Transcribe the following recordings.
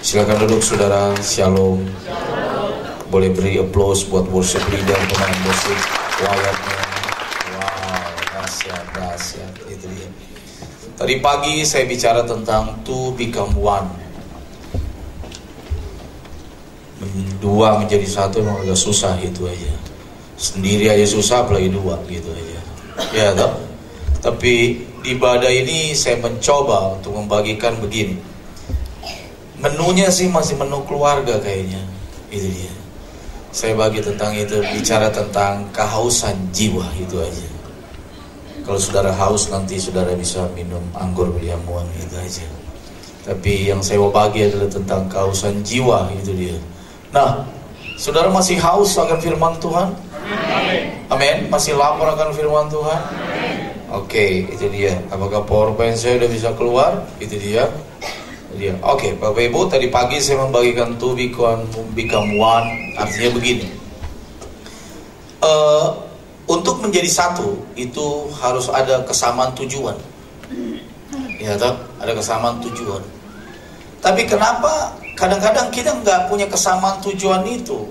Silakan duduk saudara, shalom. Boleh beri applause buat worship leader, pemain musik, choirnya. Wow, dahsyat, dahsyat. Itu dia. Tadi pagi saya bicara tentang to become one. Dua menjadi satu memang agak susah itu aja. Sendiri aja susah, apalagi dua gitu aja. Ya, toh? Tapi di ibadah ini saya mencoba untuk membagikan begini. Menunya sih masih menu keluarga kayaknya. Itu dia. Saya bagi tentang itu, bicara tentang kehausan jiwa itu aja. Kalau saudara haus nanti saudara bisa minum anggur berjamuan itu aja. Tapi yang saya mau bagi adalah tentang kehausan jiwa itu dia. Nah, saudara masih haus akan firman Tuhan? Amin. Masih lapar akan firman Tuhan? Oke, itu dia. Apakah PowerPoint saya udah bisa keluar? Itu dia. Dia. Oke, Bapak Ibu, tadi pagi saya membagikan to become, become one. Artinya begini. Uh, untuk menjadi satu itu harus ada kesamaan tujuan. Ya, toh? ada kesamaan tujuan. Tapi kenapa kadang-kadang kita nggak punya kesamaan tujuan itu?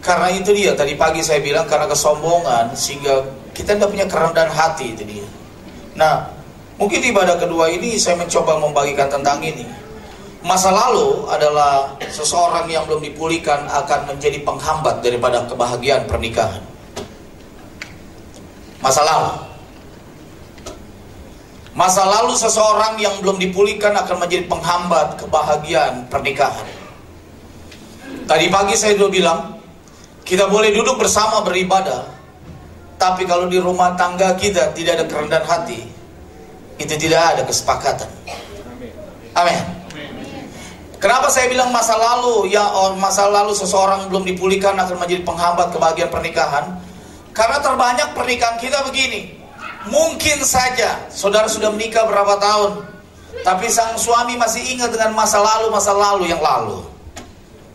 Karena itu dia. Tadi pagi saya bilang karena kesombongan sehingga kita tidak punya kerendahan hati itu dia. Nah, mungkin ibadah kedua ini saya mencoba membagikan tentang ini. Masa lalu adalah seseorang yang belum dipulihkan akan menjadi penghambat daripada kebahagiaan pernikahan. Masa lalu. Masa lalu seseorang yang belum dipulihkan akan menjadi penghambat kebahagiaan pernikahan. Tadi pagi saya sudah bilang, kita boleh duduk bersama beribadah, tapi kalau di rumah tangga kita tidak ada kerendahan hati, itu tidak ada kesepakatan. Amin. Kenapa saya bilang masa lalu ya masa lalu seseorang belum dipulihkan akan menjadi penghambat kebahagiaan pernikahan? Karena terbanyak pernikahan kita begini. Mungkin saja saudara sudah menikah berapa tahun, tapi sang suami masih ingat dengan masa lalu masa lalu yang lalu.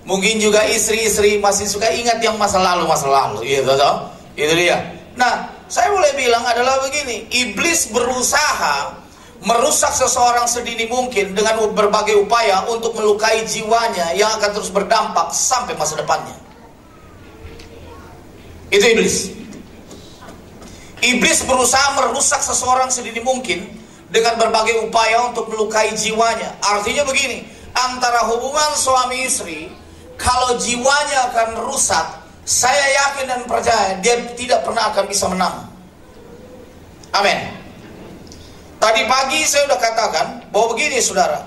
Mungkin juga istri-istri masih suka ingat yang masa lalu masa lalu, gitu toh? Itu dia. Nah, saya boleh bilang adalah begini, iblis berusaha merusak seseorang sedini mungkin dengan berbagai upaya untuk melukai jiwanya yang akan terus berdampak sampai masa depannya. Itu iblis. Iblis berusaha merusak seseorang sedini mungkin dengan berbagai upaya untuk melukai jiwanya. Artinya begini, antara hubungan suami istri, kalau jiwanya akan rusak, saya yakin dan percaya dia tidak pernah akan bisa menang. Amin. Tadi pagi saya sudah katakan bahwa begini saudara.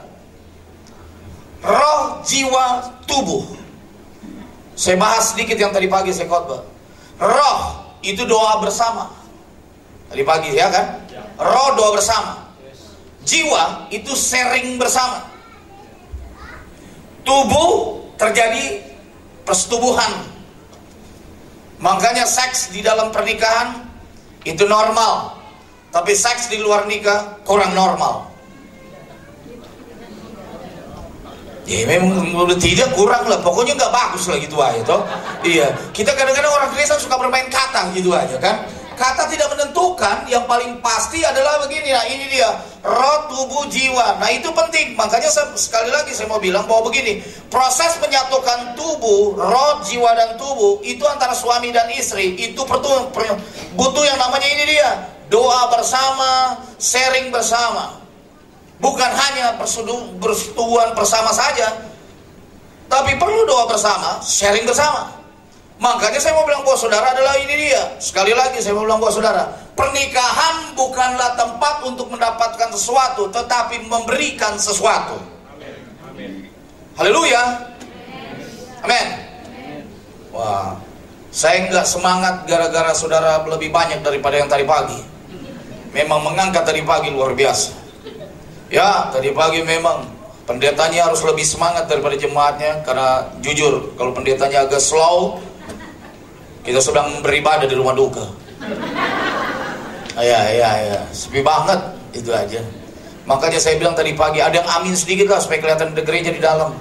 Roh, jiwa, tubuh. Saya bahas sedikit yang tadi pagi saya khotbah. Roh itu doa bersama. Tadi pagi ya kan? Roh doa bersama. Jiwa itu sharing bersama. Tubuh terjadi persetubuhan Makanya seks di dalam pernikahan itu normal. Tapi seks di luar nikah kurang normal. Ya memang tidak kurang lah, pokoknya nggak bagus lah gitu aja toh. Iya, kita kadang-kadang orang Kristen suka bermain kata gitu aja kan. Kata tidak menentukan, yang paling pasti adalah begini, nah ini dia, roh, tubuh, jiwa. Nah itu penting, makanya saya, sekali lagi saya mau bilang bahwa begini, proses menyatukan tubuh, roh, jiwa, dan tubuh, itu antara suami dan istri, itu perlu, butuh yang namanya ini dia, doa bersama, sharing bersama. Bukan hanya persetujuan bersama saja, tapi perlu doa bersama, sharing bersama. Makanya saya mau bilang bahwa saudara adalah ini dia. Sekali lagi saya mau bilang bahwa saudara, pernikahan bukanlah tempat untuk mendapatkan sesuatu, tetapi memberikan sesuatu. Haleluya. Amin. Wah, saya nggak semangat gara-gara saudara lebih banyak daripada yang tadi pagi. Memang mengangkat tadi pagi luar biasa. Ya, tadi pagi memang pendetanya harus lebih semangat daripada jemaatnya karena jujur kalau pendetanya agak slow kita sedang beribadah di rumah duka. Ya, ya, ya. Sepi banget itu aja. Makanya saya bilang tadi pagi ada yang amin sedikit lah supaya kelihatan ada gereja di dalam.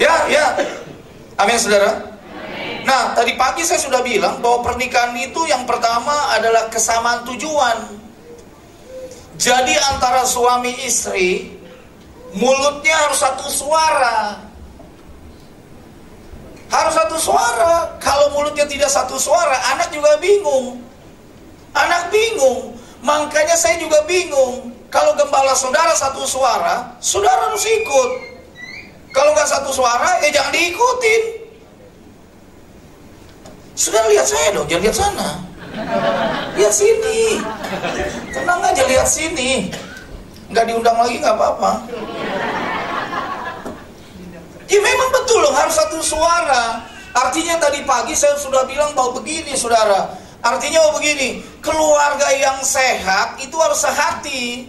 ya, ya. Amin saudara. Nah, tadi pagi saya sudah bilang bahwa pernikahan itu yang pertama adalah kesamaan tujuan. Jadi antara suami istri mulutnya harus satu suara. Harus satu suara. Kalau mulutnya tidak satu suara, anak juga bingung. Anak bingung. Makanya saya juga bingung. Kalau gembala saudara satu suara, saudara harus ikut. Kalau nggak satu suara, ya jangan diikutin. Sudah lihat saya dong, jangan lihat sana. Lihat sini. Tenang aja lihat sini. Nggak diundang lagi nggak apa-apa. Ya memang betul loh harus satu suara. Artinya tadi pagi saya sudah bilang bahwa begini saudara. Artinya bahwa begini, keluarga yang sehat itu harus sehati.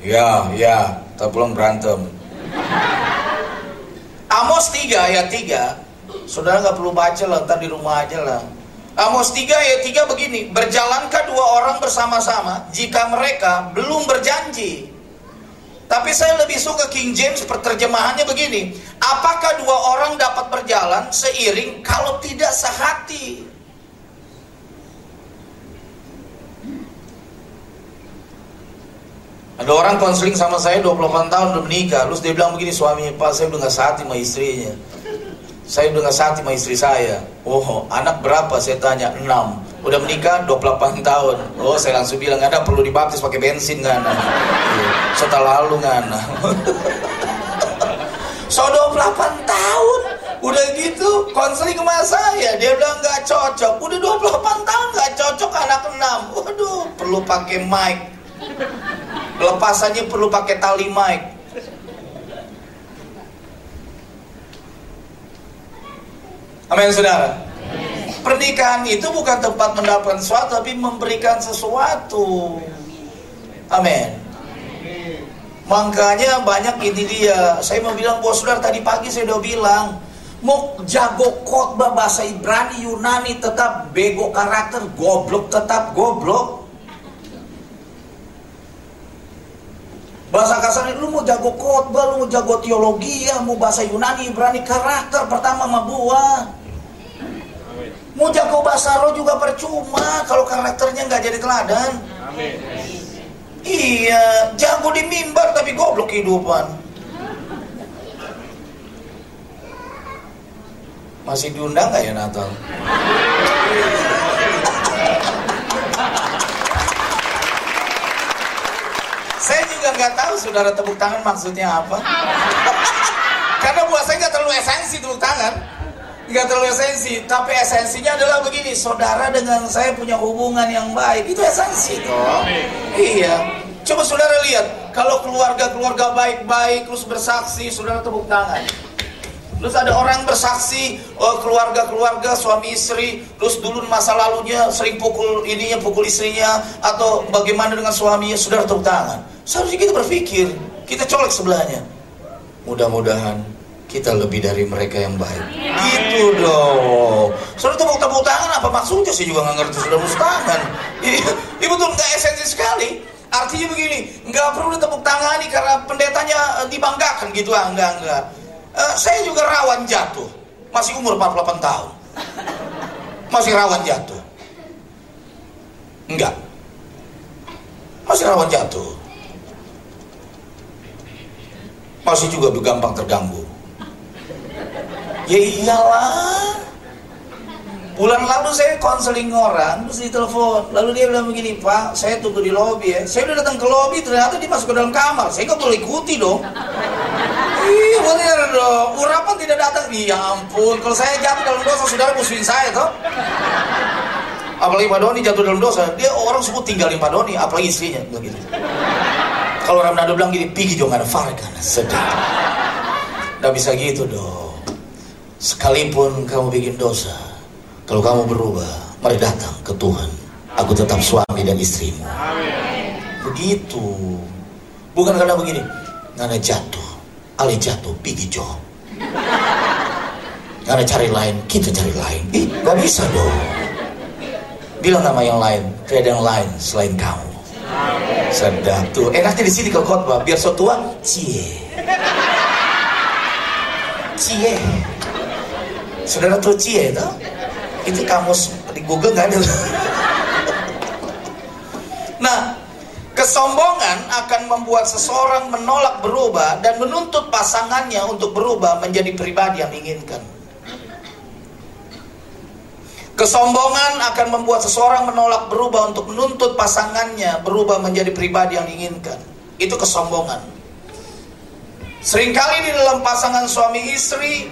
Ya, ya, tak pulang berantem. Amos 3 ayat 3 Saudara nggak perlu baca lah, ntar di rumah aja lah Amos 3 ayat 3 begini Berjalankah dua orang bersama-sama Jika mereka belum berjanji Tapi saya lebih suka King James Perterjemahannya begini. Apakah dua orang dapat berjalan Seiring kalau tidak sehati? Ada orang konseling sama saya 28 tahun udah menikah. Terus dia bilang begini suaminya Pak saya udah gak sehati sama istrinya. Saya udah gak sehati sama istri saya. Oh anak berapa? Saya tanya 6 Udah menikah 28 tahun Oh saya langsung bilang ada perlu dibaptis pakai bensin nah. Setelah lalu nah. So 28 tahun Udah gitu konseling sama saya Dia bilang gak cocok Udah 28 tahun gak cocok anak 6 Waduh perlu pakai mic Lepasannya perlu pakai tali mic. Amin saudara. Pernikahan itu bukan tempat mendapatkan sesuatu tapi memberikan sesuatu. Amin. Makanya banyak ini dia. Saya mau bilang bos saudara tadi pagi saya udah bilang mau jago khotbah bahasa Ibrani Yunani tetap bego karakter goblok tetap goblok Bahasa kasarnya lu mau jago khotbah, lu mau jago teologi ya, mau bahasa Yunani, Ibrani karakter pertama sama buah. Mau jago bahasa roh juga percuma kalau karakternya nggak jadi teladan. Amin. Iya, jago di mimbar tapi goblok kehidupan. Masih diundang nggak ya Natal? Saya juga nggak tahu saudara tepuk tangan maksudnya apa. Karena buat saya nggak terlalu esensi tepuk tangan. Nggak terlalu esensi, tapi esensinya adalah begini, saudara dengan saya punya hubungan yang baik, itu esensi toh. Iya. Coba saudara lihat, kalau keluarga-keluarga baik-baik terus bersaksi, saudara tepuk tangan. Terus ada orang bersaksi oh, keluarga-keluarga suami istri, terus dulu masa lalunya sering pukul ininya, pukul istrinya atau bagaimana dengan suaminya, sudah tepuk tangan. Seharusnya kita berpikir, kita colek sebelahnya. Mudah-mudahan kita lebih dari mereka yang baik. Gitu dong. Sudah tepuk-tepuk tangan apa maksudnya sih juga nggak ngerti sudah tepuk tangan. Ini betul nggak esensi sekali. Artinya begini, nggak perlu ditepuk tangani karena pendetanya dibanggakan gitu ah, enggak enggak uh, saya juga rawan jatuh. Masih umur 48 tahun. Masih rawan jatuh. Enggak. Masih rawan jatuh. Masih juga gampang terganggu. Ya iyalah. Bulan lalu saya konseling orang, terus ditelepon. Lalu dia bilang begini, Pak, saya tunggu di lobi ya. Saya udah datang ke lobi, ternyata dia masuk ke dalam kamar. Saya nggak boleh ikuti dong. Iya bener dong. Urapan tidak datang. Ya ampun. Kalau saya jatuh dalam dosa, saudara musuhin saya toh. Apalagi Pak Doni jatuh dalam dosa. Dia orang sebut tinggal di Pak Doni. Apalagi istrinya. Begitu. Kalau orang Nado bilang gini, pergi dong ada farkan. Sedih. Gak bisa gitu dong. Sekalipun kamu bikin dosa. Kalau kamu berubah, mari datang ke Tuhan. Aku tetap suami dan istrimu. Begitu. Bukan karena begini. Karena jatuh Ale jatuh, pergi jo. Karena cari lain, kita cari lain. Ih, gak bisa dong. Bilang nama yang lain, tidak ada yang lain selain kamu. Sedap tuh. Enaknya di sini kalau khotbah, biar so tua, cie. Cie. Saudara tuh cie itu? Itu kamus di Google nggak ada. nah, Kesombongan akan membuat seseorang menolak berubah dan menuntut pasangannya untuk berubah menjadi pribadi yang diinginkan. Kesombongan akan membuat seseorang menolak berubah untuk menuntut pasangannya berubah menjadi pribadi yang diinginkan. Itu kesombongan. Seringkali di dalam pasangan suami istri,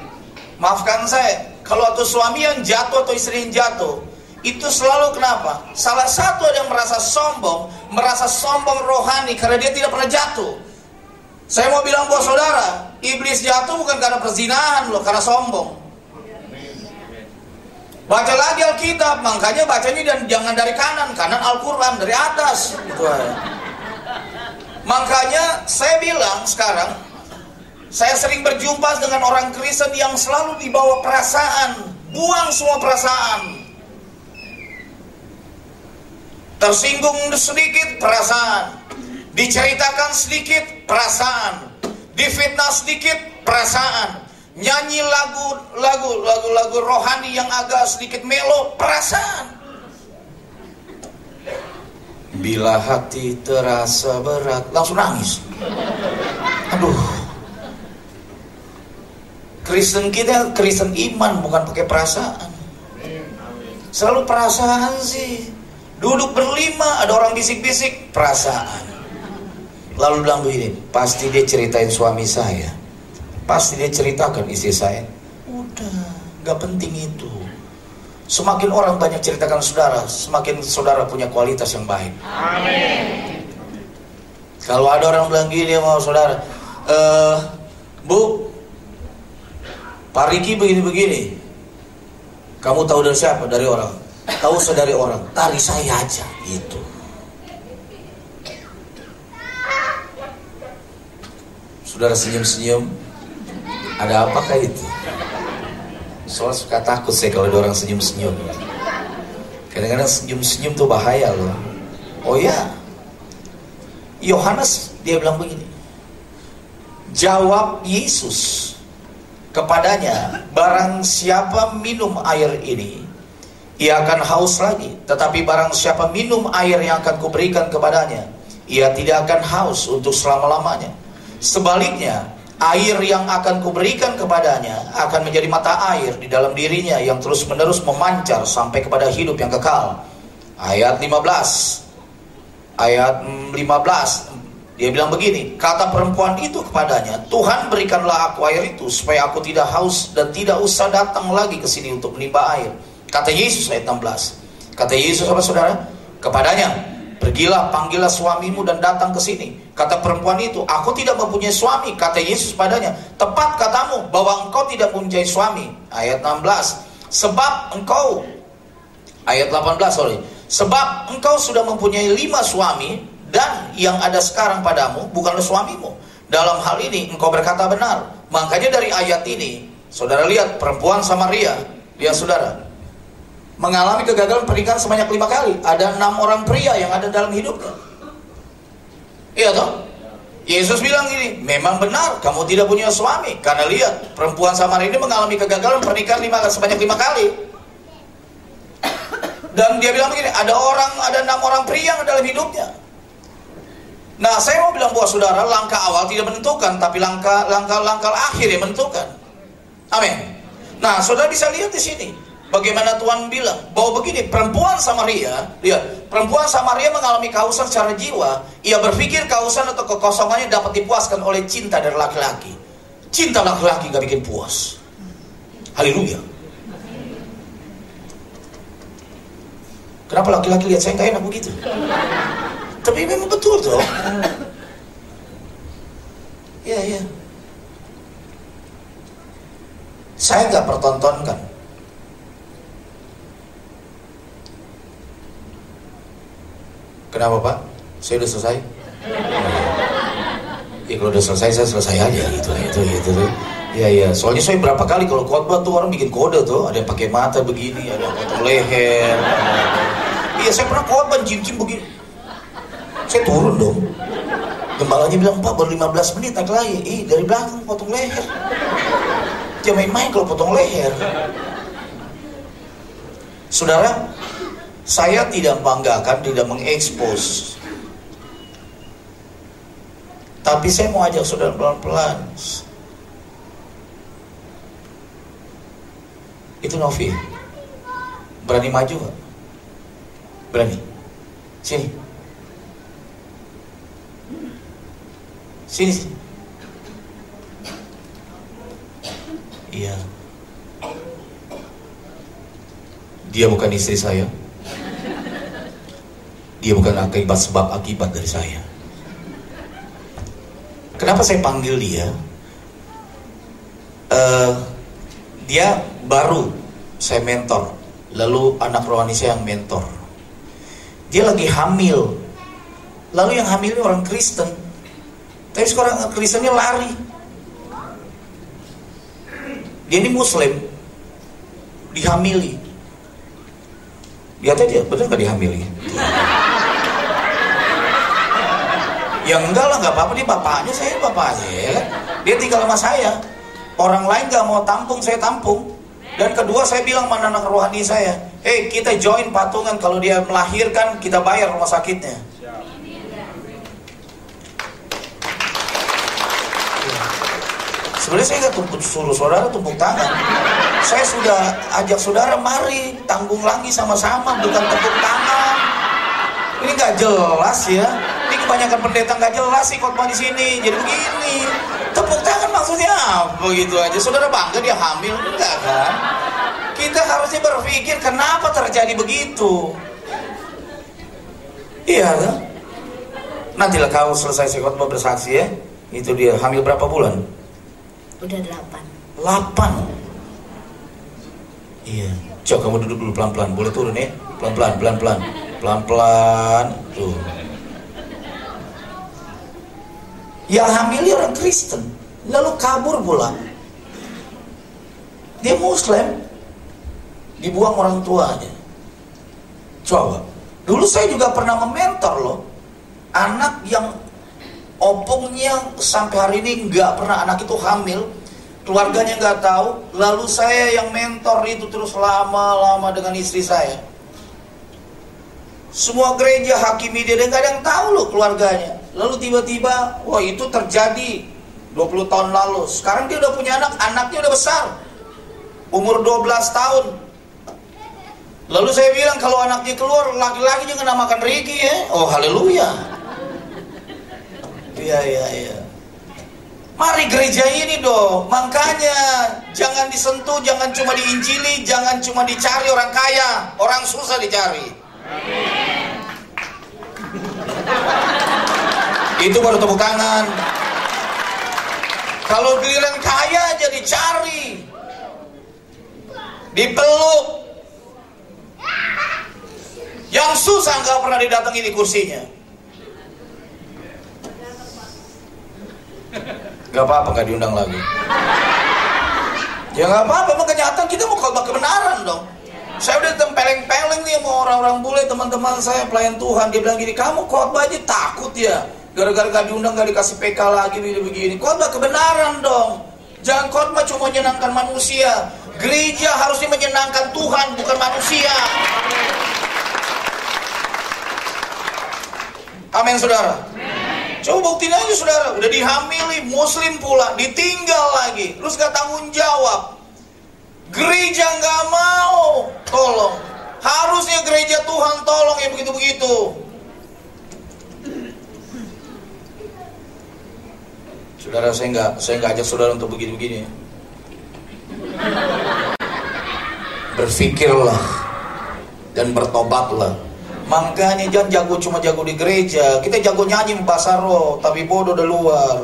maafkan saya, kalau atau suami yang jatuh atau istri yang jatuh, itu selalu kenapa? Salah satu ada yang merasa sombong, merasa sombong rohani karena dia tidak pernah jatuh. Saya mau bilang buat saudara, iblis jatuh bukan karena perzinahan loh, karena sombong. Baca lagi Alkitab, makanya bacanya dan jangan dari kanan, kanan Al-Quran dari atas. Gitu. Makanya saya bilang sekarang, saya sering berjumpa dengan orang Kristen yang selalu dibawa perasaan, buang semua perasaan, Tersinggung sedikit perasaan. Diceritakan sedikit perasaan. Difitnah sedikit perasaan. Nyanyi lagu lagu lagu lagu rohani yang agak sedikit melo perasaan. Bila hati terasa berat, langsung nangis. Aduh. Kristen kita Kristen iman bukan pakai perasaan. Selalu perasaan sih. Duduk berlima, ada orang bisik-bisik, perasaan. Lalu bilang begini, pasti dia ceritain suami saya. Pasti dia ceritakan istri saya. Udah, gak penting itu. Semakin orang banyak ceritakan saudara, semakin saudara punya kualitas yang baik. Amin. Kalau ada orang bilang gini mau saudara, e, Bu, Pak Riki begini-begini. Kamu tahu dari siapa? Dari orang. Tahu saudari orang. Tari saya aja. Gitu. Saudara senyum-senyum. Ada apakah itu soal suka takut saya kalau ada orang senyum-senyum. Kadang-kadang senyum-senyum tuh bahaya loh. Oh ya Yohanes dia bilang begini. Jawab Yesus kepadanya barang siapa minum air ini ia akan haus lagi. Tetapi barang siapa minum air yang akan kuberikan kepadanya, ia tidak akan haus untuk selama-lamanya. Sebaliknya, air yang akan kuberikan kepadanya akan menjadi mata air di dalam dirinya yang terus-menerus memancar sampai kepada hidup yang kekal. Ayat 15. Ayat 15 dia bilang begini, kata perempuan itu kepadanya, Tuhan berikanlah aku air itu supaya aku tidak haus dan tidak usah datang lagi ke sini untuk menimba air. Kata Yesus ayat 16. Kata Yesus apa saudara? Kepadanya, pergilah panggillah suamimu dan datang ke sini. Kata perempuan itu, aku tidak mempunyai suami. Kata Yesus padanya, tepat katamu bahwa engkau tidak mempunyai suami. Ayat 16. Sebab engkau, ayat 18 sorry. Sebab engkau sudah mempunyai lima suami dan yang ada sekarang padamu bukanlah suamimu. Dalam hal ini engkau berkata benar. Makanya dari ayat ini, saudara lihat perempuan Samaria, lihat saudara, mengalami kegagalan pernikahan sebanyak lima kali. Ada enam orang pria yang ada dalam hidupnya. Iya toh? Yesus bilang gini, memang benar kamu tidak punya suami. Karena lihat, perempuan Samaria ini mengalami kegagalan pernikahan lima, sebanyak lima kali. Dan dia bilang begini, ada orang, ada enam orang pria yang dalam hidupnya. Nah, saya mau bilang buat saudara, langkah awal tidak menentukan, tapi langkah langkah langkah akhir yang menentukan. Amin. Nah, saudara bisa lihat di sini. Bagaimana Tuhan bilang bahwa begini perempuan Samaria, lihat perempuan Samaria mengalami kehausan secara jiwa. Ia berpikir kehausan atau kekosongannya dapat dipuaskan oleh cinta dari laki-laki. Cinta laki-laki gak bikin puas. Haleluya. Kenapa laki-laki lihat saya gak enak begitu? Tapi memang betul tuh. Iya, iya. Saya nggak pertontonkan Kenapa Pak? Saya udah selesai. Ya kalau udah selesai saya selesai aja gitu itu gitu. Iya iya. Soalnya saya berapa kali kalau khotbah tuh orang bikin kode tuh, ada yang pakai mata begini, ada yang potong leher. Iya saya pernah khotbah cium-cium begini. Saya turun dong. Gembalanya bilang, Pak baru 15 menit lagi. Ih dari belakang potong leher. Dia main-main kalau potong leher. Saudara, saya tidak banggakan, tidak mengekspos Tapi saya mau ajak saudara pelan-pelan. Itu Novi. Berani maju gak? Berani. Sini. Sini. Iya. Dia bukan istri saya. Dia bukan akibat sebab akibat dari saya. Kenapa saya panggil dia? Uh, dia baru saya mentor. Lalu anak rohani saya yang mentor. Dia lagi hamil. Lalu yang hamil ini orang Kristen. Tapi sekarang Kristennya lari. Dia ini Muslim. Dihamili. Dia dia betul nggak dihamili? ya enggak lah, nggak apa-apa. Dia bapaknya, saya bapaknya. Ya. Dia tinggal sama saya. Orang lain nggak mau tampung, saya tampung. Dan kedua saya bilang mana anak rohani saya, hey kita join patungan kalau dia melahirkan kita bayar rumah sakitnya. Sebenarnya saya nggak tumpuk suruh saudara tumpuk tangan. Saya sudah ajak saudara mari tanggung lagi sama-sama bukan tepuk tangan. Ini nggak jelas ya. Ini kebanyakan pendeta nggak jelas sih khotbah di sini. Jadi begini. Tepuk tangan maksudnya apa gitu aja. Saudara bangga dia hamil enggak kan? Kita harusnya berpikir kenapa terjadi begitu. Iya kan? Nantilah kau selesai khotbah bersaksi ya. Itu dia hamil berapa bulan? Udah delapan. Delapan. Iya. Coba kamu duduk dulu pelan-pelan. Boleh turun ya? Pelan-pelan, pelan-pelan. Pelan-pelan. Tuh. Yang hamilnya orang Kristen, lalu kabur pula. Dia Muslim, dibuang orang tuanya. Coba, dulu saya juga pernah mementor loh, anak yang opungnya sampai hari ini nggak pernah anak itu hamil, keluarganya nggak tahu, lalu saya yang mentor itu terus lama-lama dengan istri saya. Semua gereja hakimi dia dan nggak ada yang tahu loh keluarganya. Lalu tiba-tiba, wah itu terjadi 20 tahun lalu. Sekarang dia udah punya anak, anaknya udah besar. Umur 12 tahun. Lalu saya bilang kalau anaknya keluar, laki-laki jangan namakan Ricky ya. Oh haleluya. Iya, iya, iya. Mari gereja ini dong. Makanya jangan disentuh, jangan cuma diinjili, jangan cuma dicari orang kaya. Orang susah dicari. Itu baru tepuk tangan. Kalau giliran kaya jadi cari. Dipeluk. Yang susah nggak pernah didatangi di kursinya. Gak apa-apa gak diundang lagi. Ya gak apa-apa, emang kenyataan kita mau khotbah kebenaran dong. Saya udah tempeleng-peleng nih sama orang-orang bule teman-teman saya pelayan Tuhan. Dia bilang gini, kamu khotbah aja takut ya. Gara-gara gak diundang gak dikasih PK lagi begini-begini. Khotbah kebenaran dong. Jangan khotbah cuma menyenangkan manusia. Gereja harusnya menyenangkan Tuhan bukan manusia. Amin saudara. Coba buktiin aja saudara, udah dihamili, muslim pula, ditinggal lagi, terus gak tanggung jawab. Gereja gak mau tolong. Harusnya gereja Tuhan tolong yang begitu-begitu. Saudara saya nggak saya nggak ajak saudara untuk begini-begini. Berpikirlah dan bertobatlah. Makanya jangan jago cuma jago di gereja. Kita jago nyanyi bahasa roh, tapi bodoh di luar.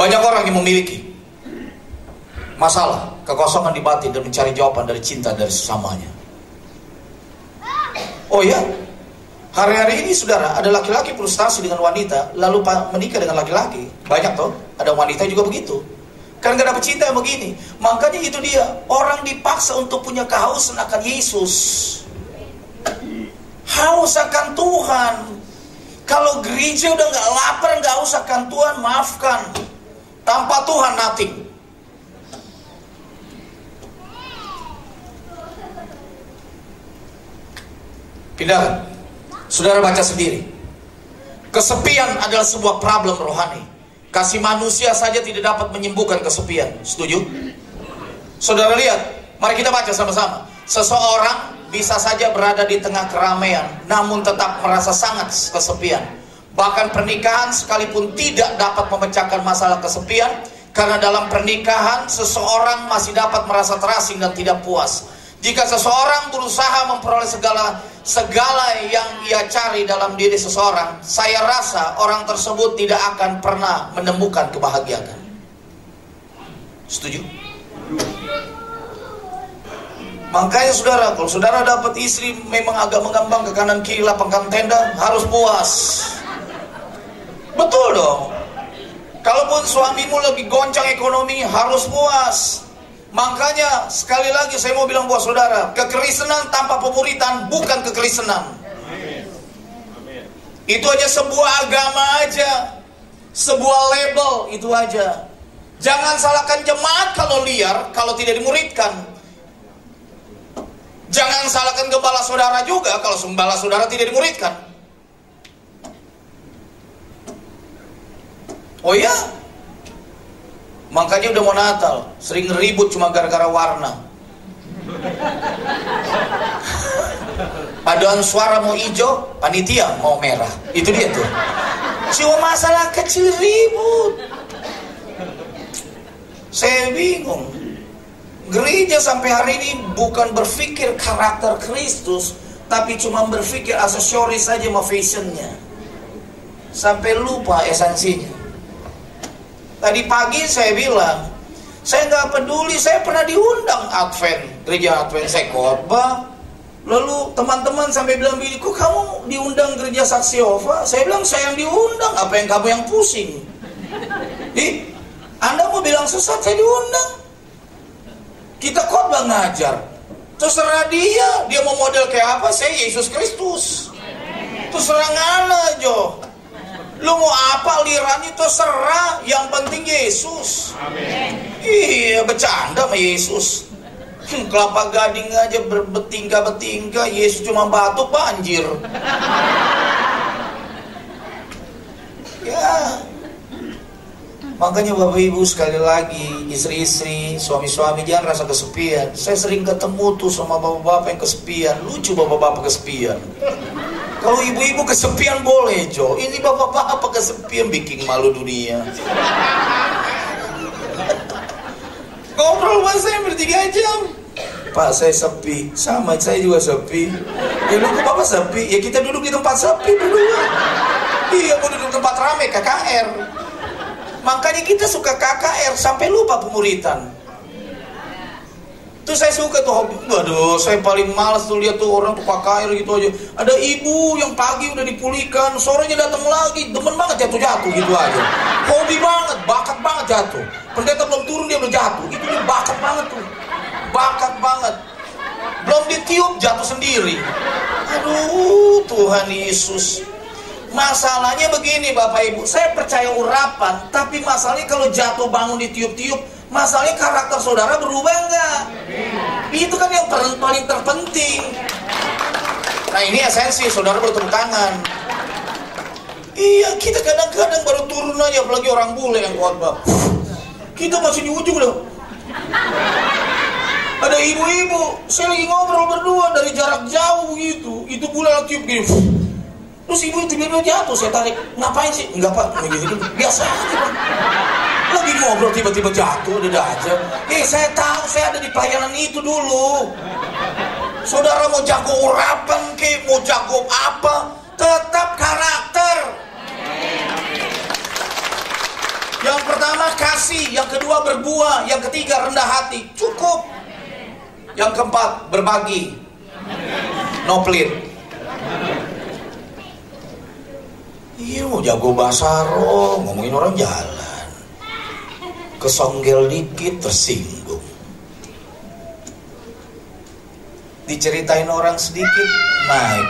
Banyak orang yang memiliki masalah, kekosongan di batin dan mencari jawaban dari cinta dari sesamanya. Oh ya, Hari-hari ini saudara, ada laki-laki frustasi dengan wanita, lalu menikah dengan laki-laki. Banyak toh, ada wanita juga begitu. Kan gak dapet cinta yang begini. Makanya itu dia, orang dipaksa untuk punya kehausan akan Yesus. Haus akan Tuhan. Kalau gereja udah gak lapar, gak haus akan Tuhan, maafkan. Tanpa Tuhan nothing. Pindah. Saudara baca sendiri. Kesepian adalah sebuah problem rohani. Kasih manusia saja tidak dapat menyembuhkan kesepian. Setuju? Saudara lihat, mari kita baca sama-sama. Seseorang bisa saja berada di tengah keramaian, namun tetap merasa sangat kesepian. Bahkan pernikahan sekalipun tidak dapat memecahkan masalah kesepian, karena dalam pernikahan seseorang masih dapat merasa terasing dan tidak puas. Jika seseorang berusaha memperoleh segala segala yang ia cari dalam diri seseorang, saya rasa orang tersebut tidak akan pernah menemukan kebahagiaan. Setuju? Makanya saudara, kalau saudara dapat istri memang agak mengambang ke kanan kiri lapangkan tenda, harus puas. Betul dong. Kalaupun suamimu lagi goncang ekonomi, harus puas. Makanya sekali lagi saya mau bilang buat saudara, kekristenan tanpa pemuritan bukan kekristenan. Itu aja sebuah agama aja, sebuah label itu aja. Jangan salahkan jemaat kalau liar, kalau tidak dimuridkan. Jangan salahkan gembala saudara juga kalau gembala saudara tidak dimuridkan. Oh ya, Makanya udah mau Natal, sering ribut cuma gara-gara warna. Paduan suara mau hijau, panitia mau merah. Itu dia tuh. Cuma masalah kecil ribut. Saya bingung. Gereja sampai hari ini bukan berpikir karakter Kristus, tapi cuma berpikir aksesoris saja sama fashionnya. Sampai lupa esensinya. Tadi pagi saya bilang, saya nggak peduli, saya pernah diundang Advent, gereja Advent saya khotbah. Lalu teman-teman sampai bilang, Billy, kok kamu diundang gereja Saksi Yehova? Saya bilang, saya yang diundang, apa yang kamu yang pusing? Di, Anda mau bilang sesat, saya diundang. Kita khotbah ngajar. Terserah dia, dia mau model kayak apa, saya Yesus Kristus. Terserah ngana, Jo. Lu mau apa liran itu serah, yang penting Yesus. Amin. Iya, bercanda sama Yesus. Hmm, kelapa gading aja berbetingkah-betingkah, Yesus cuma batu banjir. ya. Makanya Bapak Ibu sekali lagi, istri-istri, suami-suami jangan rasa kesepian. Saya sering ketemu tuh sama bapak-bapak yang kesepian. Lucu bapak-bapak kesepian. Kalau ibu-ibu kesepian boleh, Jo. Ini bapak-bapak kesepian bikin malu dunia. Ngobrol sama saya bertiga jam. Pak saya sepi, sama saya juga sepi. Ya lu bapak sepi, ya kita duduk di tempat sepi dulu. Iya mau duduk tempat rame KKR. Makanya kita suka KKR sampai lupa pemuritan. Tuh saya suka tuh hobi. Waduh, saya paling malas tuh lihat tuh orang tuh KKR gitu aja. Ada ibu yang pagi udah dipulihkan, sorenya datang lagi, demen banget jatuh-jatuh gitu aja. Hobi banget, bakat banget jatuh. Pendeta belum turun dia udah jatuh. Itu dia bakat banget tuh. Bakat banget. Belum ditiup jatuh sendiri. Aduh, Tuhan Yesus. Masalahnya begini Bapak Ibu, saya percaya urapan, tapi masalahnya kalau jatuh bangun ditiup-tiup, Masalahnya karakter saudara berubah enggak? Itu kan yang paling terpenting. Nah ini esensi saudara bertemu tangan. Iya kita kadang-kadang baru turun aja apalagi orang bule yang kuat bang. Kita masih di ujung loh. Ada ibu-ibu, saya lagi ngobrol berdua dari jarak jauh gitu. Itu bule lagi begini. Terus ibu tiba-tiba jatuh, saya tarik. Ngapain sih? Enggak pak, biasa aja pak. Lagi ngobrol tiba-tiba jatuh, udah aja. Eh, saya tahu saya ada di pelayanan itu dulu. Saudara mau jago urapan ke, mau jago apa, tetap karakter. Yang pertama kasih, yang kedua berbuah, yang ketiga rendah hati. Cukup. Yang keempat berbagi. No pelit. Iya mau jago bahasa roh, ngomongin orang jalan. Kesonggel dikit tersinggung. Diceritain orang sedikit naik.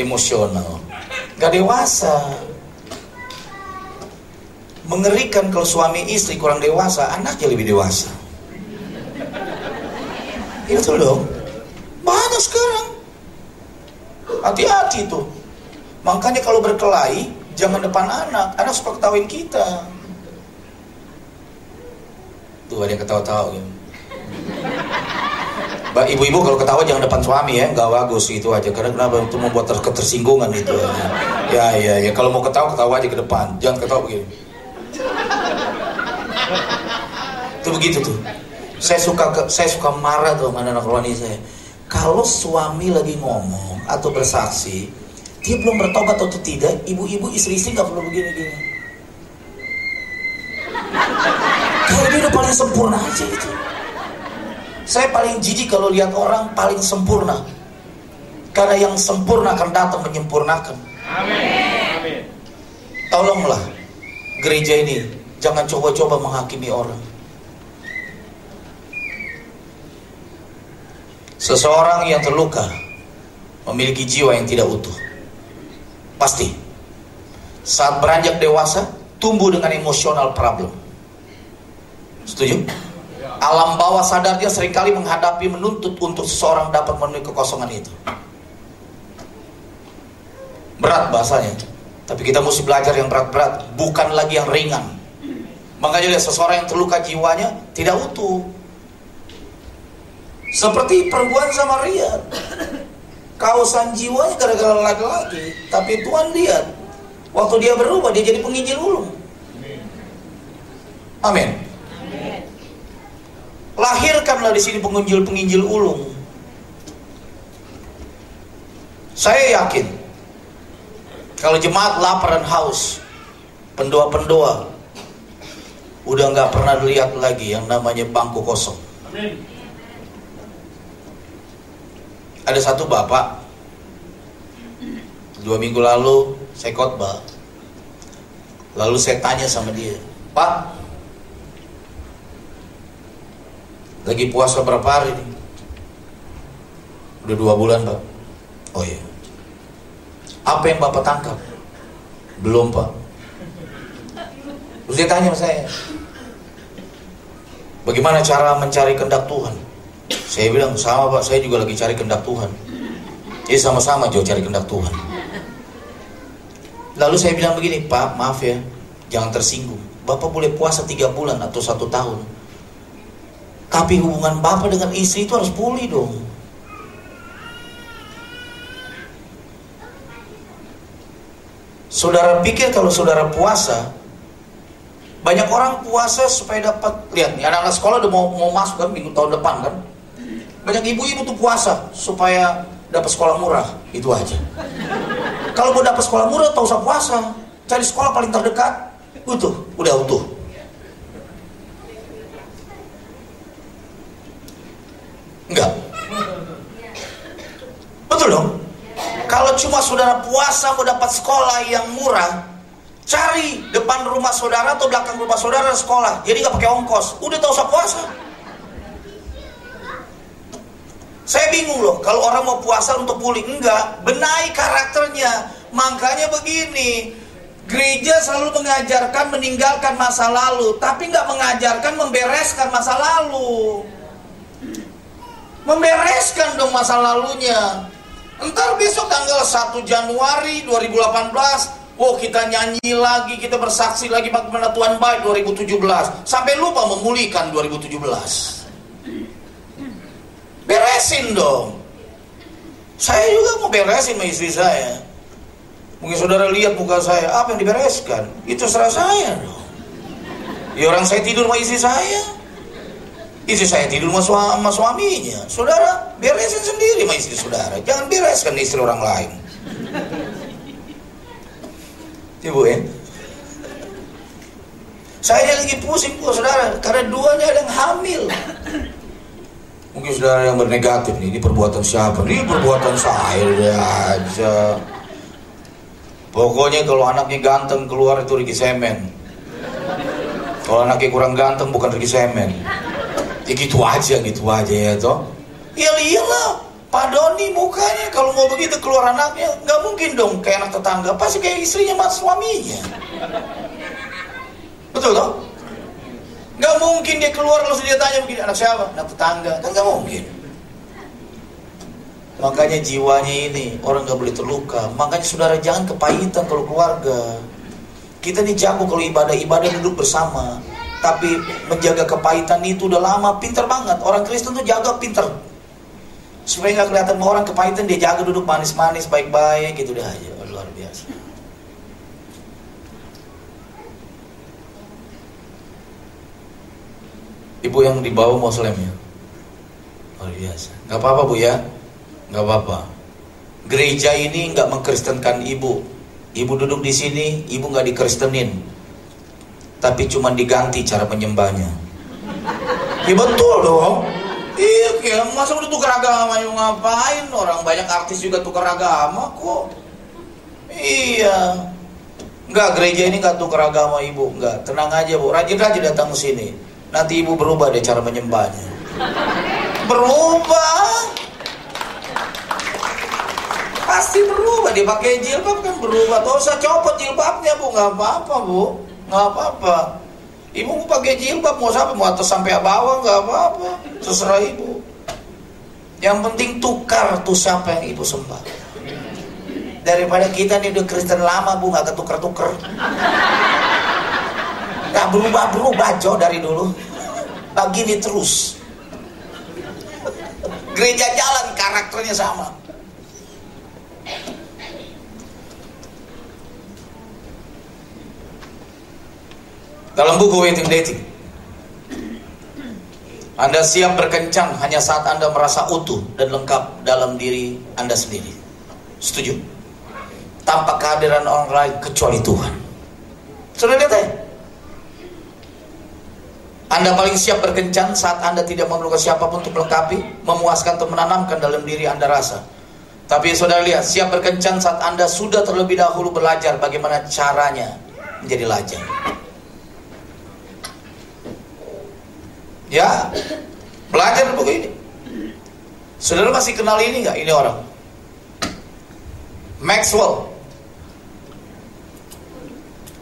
Emosional. Gak dewasa. Mengerikan kalau suami istri kurang dewasa anaknya lebih dewasa. Itu dong. Banyak sekarang? Hati-hati tuh Makanya kalau berkelahi, jangan depan anak. Anak suka ketawain kita. Tuh ada yang ketawa-tawa gitu. Mbak ibu-ibu kalau ketawa jangan depan suami ya, nggak bagus itu aja. Karena kenapa itu membuat ter ketersinggungan itu. Ya ya ya kalau mau ketawa ketawa aja ke depan, jangan ketawa begini. Itu begitu tuh. Saya suka ke, saya suka marah tuh mana anak rohani saya. Kalau suami lagi ngomong atau bersaksi, dia belum bertobat atau tidak, ibu-ibu istri-istri nggak perlu begini-gini. Kalau dia udah paling sempurna aja gitu. Saya paling jijik kalau lihat orang paling sempurna. Karena yang sempurna akan datang menyempurnakan. Amin. Tolonglah gereja ini jangan coba-coba menghakimi orang. Seseorang yang terluka memiliki jiwa yang tidak utuh. Pasti. Saat beranjak dewasa, tumbuh dengan emosional problem. Setuju? Alam bawah sadarnya sering kali menghadapi menuntut untuk seseorang dapat memenuhi kekosongan itu. Berat bahasanya. Tapi kita mesti belajar yang berat-berat, bukan lagi yang ringan. Makanya lihat seseorang yang terluka jiwanya tidak utuh. Seperti perempuan sama Ria. Kausan jiwanya gara-gara laki-laki. Tapi Tuhan lihat. Waktu dia berubah, dia jadi penginjil ulung. Amin. Lahirkanlah di sini penginjil-penginjil ulung. Saya yakin kalau jemaat lapar dan haus, pendoa-pendoa udah nggak pernah lihat lagi yang namanya bangku kosong. Amin. Ada satu bapak dua minggu lalu saya khotbah, lalu saya tanya sama dia, Pak, lagi puasa berapa hari nih? Udah dua bulan pak. Oh iya. Apa yang bapak tangkap? Belum pak. Terus dia tanya sama saya, bagaimana cara mencari kehendak Tuhan? Saya bilang sama pak, saya juga lagi cari kehendak Tuhan. Jadi sama-sama jauh cari kehendak Tuhan. Lalu saya bilang begini, Pak, maaf ya, jangan tersinggung. Bapak boleh puasa tiga bulan atau satu tahun. Tapi hubungan bapak dengan istri itu harus pulih dong. Saudara pikir kalau saudara puasa, banyak orang puasa supaya dapat lihat nih anak-anak sekolah udah mau mau masuk kan minggu tahun depan kan. Banyak ibu-ibu tuh puasa supaya dapat sekolah murah, itu aja. Kalau mau dapat sekolah murah, tak usah puasa, cari sekolah paling terdekat, utuh, udah utuh. Enggak. Betul dong? Kalau cuma saudara puasa mau dapat sekolah yang murah, cari depan rumah saudara atau belakang rumah saudara sekolah. Jadi nggak pakai ongkos. Udah tahu usah puasa. Saya bingung loh, kalau orang mau puasa untuk pulih enggak, benahi karakternya. Makanya begini, gereja selalu mengajarkan meninggalkan masa lalu, tapi nggak mengajarkan membereskan masa lalu. Membereskan dong masa lalunya. Entar besok tanggal 1 Januari 2018 Wow kita nyanyi lagi, kita bersaksi lagi bagaimana Tuhan baik 2017 Sampai lupa memulihkan 2017 Beresin dong Saya juga mau beresin sama istri saya Mungkin saudara lihat muka saya, apa yang dibereskan? Itu serah saya dong Ya orang saya tidur sama istri saya Istri saya tidur sama, sama suaminya. Saudara, beresin sendiri sama istri saudara. Jangan bereskan istri orang lain. Ibu ya. Saya lagi pusing kok saudara, karena duanya ada yang hamil. Mungkin saudara yang bernegatif nih, ini perbuatan siapa? Ini perbuatan saya aja. Pokoknya kalau anaknya ganteng keluar itu Ricky Semen. Kalau anaknya kurang ganteng bukan Ricky Semen ya gitu aja gitu aja ya toh ya iyalah Pak Doni mukanya kalau mau begitu keluar anaknya nggak mungkin dong kayak anak tetangga pasti kayak istrinya mas suaminya betul toh nggak mungkin dia keluar lalu dia tanya begini anak siapa anak tetangga kan nggak mungkin Makanya jiwanya ini orang nggak boleh terluka. Makanya saudara jangan kepahitan kalau keluarga. Kita nih jago kalau ibadah-ibadah duduk bersama. Tapi menjaga kepahitan itu udah lama, pinter banget. Orang Kristen tuh jaga pinter. Supaya nggak kelihatan orang kepahitan, dia jaga duduk manis-manis, baik-baik gitu deh aja. Luar biasa. Ibu yang dibawa mausolemnya. Luar biasa. Gak apa-apa bu ya. Gak apa-apa. Gereja ini nggak mengkristenkan ibu. Ibu duduk di sini, ibu nggak dikristenin. Tapi cuma diganti cara menyembahnya. Ya betul dong. Iya, ya, masa udah tukar agama yuk ngapain? Orang banyak artis juga tukar agama kok. Iya. Enggak, gereja ini nggak tukar agama ibu, enggak. Tenang aja bu, rajin-rajin datang ke sini. Nanti ibu berubah deh cara menyembahnya. Berubah. Pasti berubah, dia pakai jilbab kan berubah. Tuh usah copot jilbabnya bu, nggak apa-apa bu, nggak apa-apa. Ibu mau pakai jilbab mau siapa mau atas sampai bawah nggak apa-apa, terserah ibu. Yang penting tukar tuh siapa yang ibu sembah. Daripada kita nih udah Kristen lama bu nggak ketuker-tuker. Gak berubah-berubah Jo dari dulu. Begini terus. Gereja jalan karakternya sama. Dalam buku Waiting Dating Anda siap berkencang hanya saat Anda merasa utuh dan lengkap dalam diri Anda sendiri Setuju? Tanpa kehadiran orang lain kecuali Tuhan Sudah lihat ya? Anda paling siap berkencan saat Anda tidak memerlukan siapa pun untuk melengkapi, memuaskan atau menanamkan dalam diri Anda rasa. Tapi saudara lihat, siap berkencan saat Anda sudah terlebih dahulu belajar bagaimana caranya menjadi lajang. Ya, belajar ini. Saudara masih kenal ini nggak? Ini orang. Maxwell.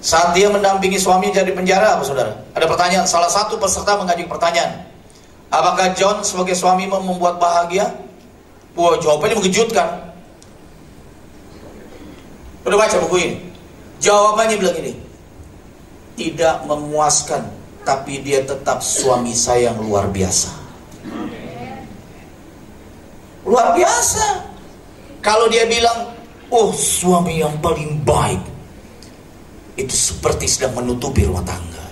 Saat dia mendampingi suaminya jadi penjara apa saudara? Ada pertanyaan, salah satu peserta mengajukan pertanyaan. Apakah John sebagai suami membuat bahagia? Wah jawabannya mengejutkan. Udah baca buku ini? Jawabannya bilang ini. Tidak memuaskan, tapi dia tetap suami saya yang luar biasa. Luar biasa. Kalau dia bilang, oh suami yang paling baik, itu seperti sedang menutupi rumah tangga.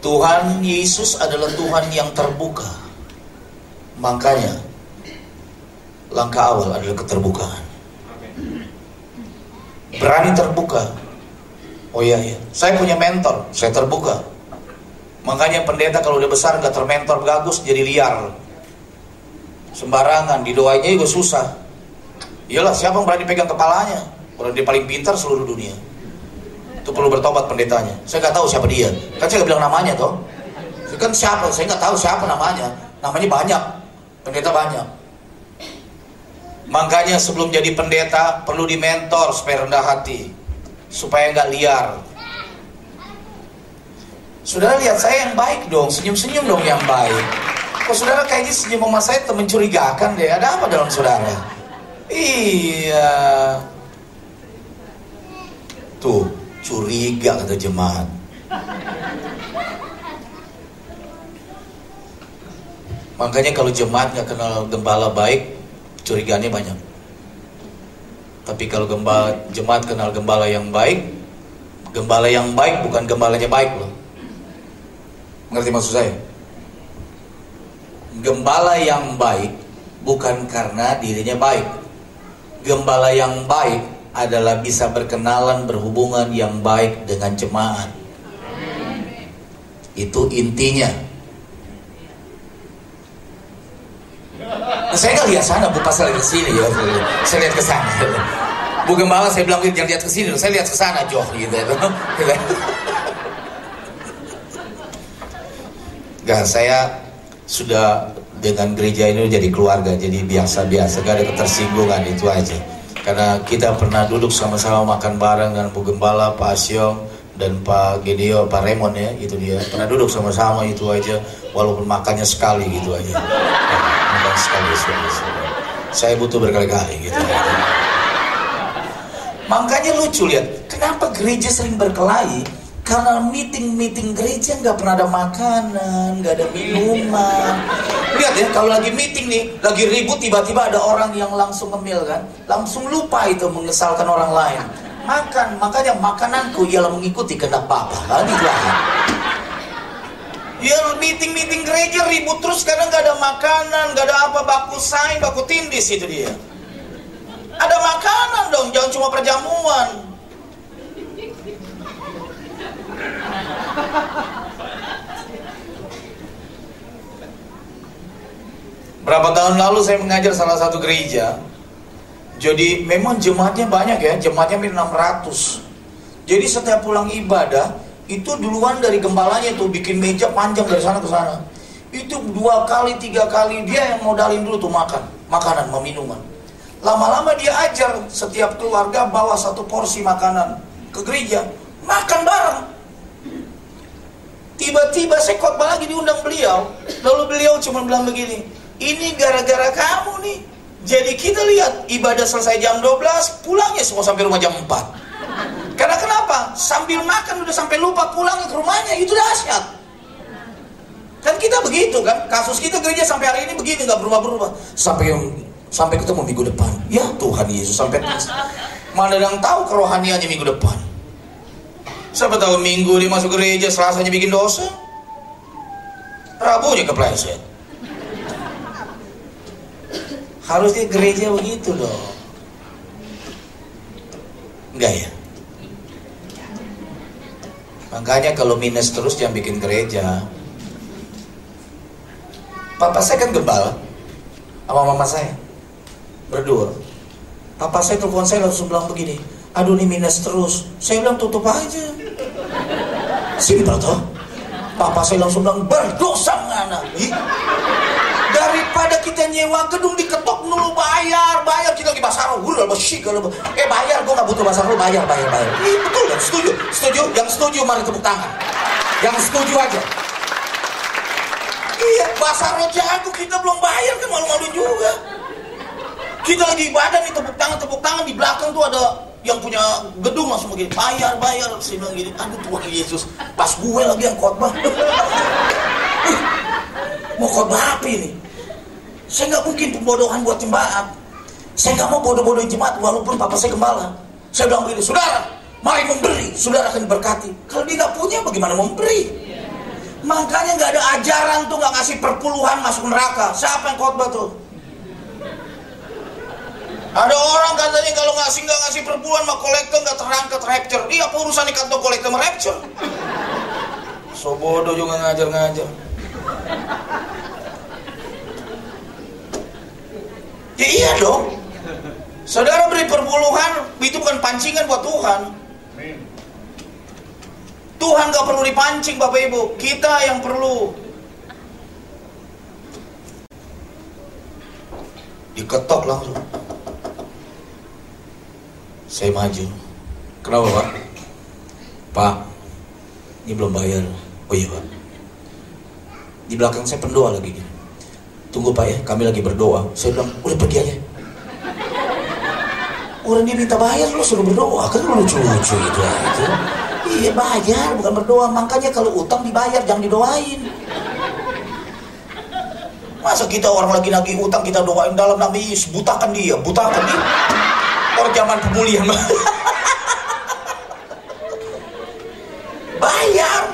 Tuhan Yesus adalah Tuhan yang terbuka. Makanya langkah awal adalah keterbukaan. Berani terbuka. Oh iya iya, saya punya mentor, saya terbuka. Makanya pendeta kalau udah besar nggak termentor bagus jadi liar. Sembarangan, didoainya juga susah. Iyalah, siapa yang berani pegang kepalanya? Orang dia paling pintar seluruh dunia. Itu perlu bertobat pendetanya. Saya nggak tahu siapa dia. Kan saya nggak bilang namanya toh. Kan siapa? Saya nggak tahu siapa namanya. Namanya banyak. Pendeta banyak. Makanya sebelum jadi pendeta perlu dimentor supaya rendah hati, supaya nggak liar. Saudara lihat saya yang baik dong, senyum-senyum dong yang baik. Kok saudara kayaknya senyum sama saya mencurigakan deh. Ada apa dalam saudara? Iya. Tuh, curiga kata jemaat. Makanya kalau jemaat nggak kenal gembala baik, curiganya banyak. Tapi kalau gembala, jemaat kenal gembala yang baik, gembala yang baik bukan gembalanya baik loh. Mengerti maksud saya? Gembala yang baik bukan karena dirinya baik. Gembala yang baik adalah bisa berkenalan berhubungan yang baik dengan jemaat. Itu intinya. Nah, saya nggak lihat sana, bu pas saya lihat ke sini ya. Saya lihat ke sana. Bu Gembala saya bilang jangan lihat ke sini, saya lihat ke sana, Joh gitu. Gak, saya sudah dengan gereja ini jadi keluarga, jadi biasa-biasa, gak ada ketersinggungan itu aja. Karena kita pernah duduk sama-sama makan bareng dengan Bu Gembala, Pak Asyong, dan Pak Gedio, Pak Raymond ya, itu dia pernah duduk sama-sama itu aja, walaupun makannya sekali gitu aja, makan sekali, sekali, sekali. Saya butuh berkali-kali gitu. Ya. Makanya lucu lihat, kenapa gereja sering berkelahi? Karena meeting-meeting gereja nggak pernah ada makanan, nggak ada minuman. Lihat ya, kalau lagi meeting nih, lagi ribut tiba-tiba ada orang yang langsung ngemil kan, langsung lupa itu mengesalkan orang lain makan makanya makananku ialah mengikuti kehendak Bapa kan itu Ya meeting meeting gereja ribut terus karena nggak ada makanan, nggak ada apa baku sain, baku tindis itu dia. Ada makanan dong, jangan cuma perjamuan. Berapa tahun lalu saya mengajar salah satu gereja, jadi memang jemaatnya banyak ya, jemaatnya hampir 600. Jadi setiap pulang ibadah, itu duluan dari gembalanya tuh bikin meja panjang dari sana ke sana. Itu dua kali, tiga kali dia yang modalin dulu tuh makan, makanan, minuman. Lama-lama dia ajar setiap keluarga bawa satu porsi makanan ke gereja, makan bareng. Tiba-tiba saya khotbah lagi diundang beliau, lalu beliau cuma bilang begini, ini gara-gara kamu nih, jadi kita lihat ibadah selesai jam 12, pulangnya semua sampai rumah jam 4. Karena kenapa? Sambil makan udah sampai lupa pulang ke rumahnya, itu dahsyat. Kan kita begitu kan, kasus kita gereja sampai hari ini begini nggak berubah-berubah. Sampai sampai ketemu minggu depan. Ya Tuhan Yesus sampai mana yang tahu kerohaniannya minggu depan. Siapa tahu minggu dia masuk gereja, selasanya bikin dosa. Rabunya kepleset. Harusnya gereja begitu dong. Enggak ya? Makanya kalau minus terus jangan bikin gereja. Papa saya kan gebal sama mama saya. Berdua. Papa saya telepon saya langsung bilang begini. Aduh ini minus terus. Saya bilang tutup aja. Simpel toh. Papa saya langsung bilang berdosa ngana daripada kita nyewa gedung diketok dulu bayar bayar. Kita lagi basar udah kalau eh bayar gue nggak butuh basar lu bayar bayar bayar. Ini betul kan setuju. Setuju? Yang setuju mari tepuk tangan. Yang setuju aja. Iya basar jago. Kita belum bayar kan malu-malu juga. Kita lagi ibadah nih tepuk tangan tepuk tangan. Di belakang tuh ada yang punya gedung langsung begini bayar bayar saya bilang gini aduh Tuhan Yesus pas gue lagi yang khotbah mau khotbah apa ini saya nggak mungkin pembodohan buat jemaat. Saya nggak mau bodoh-bodohin jemaat walaupun papa saya gembala. Saya bilang begini, saudara, mari memberi, saudara akan berkati. Kalau dia nggak punya, bagaimana memberi? Makanya nggak ada ajaran tuh nggak ngasih perpuluhan masuk neraka. Siapa yang khotbah tuh? Ada orang katanya kalau ngasih nggak ngasih perpuluhan mah kolektor nggak terangkat rapture. Dia apa urusan di kantong kolektor rapture? So bodoh juga ngajar-ngajar. Ya iya dong. Saudara beri perpuluhan, itu bukan pancingan buat Tuhan. Tuhan gak perlu dipancing Bapak Ibu. Kita yang perlu. Diketok langsung. Saya maju. Kenapa Pak? Pak, ini belum bayar. Oh iya Pak. Di belakang saya pendoa lagi gini tunggu pak ya. Kami lagi berdoa. Saya bilang udah pergi aja. Orang dia minta bayar lo suruh berdoa. Kan lu lucu-lucu itu aja. Iya bayar bukan berdoa. Makanya kalau utang dibayar jangan didoain. Masa kita orang lagi lagi utang kita doain dalam nama butakan dia butakan dia orang zaman pemulihan bayar.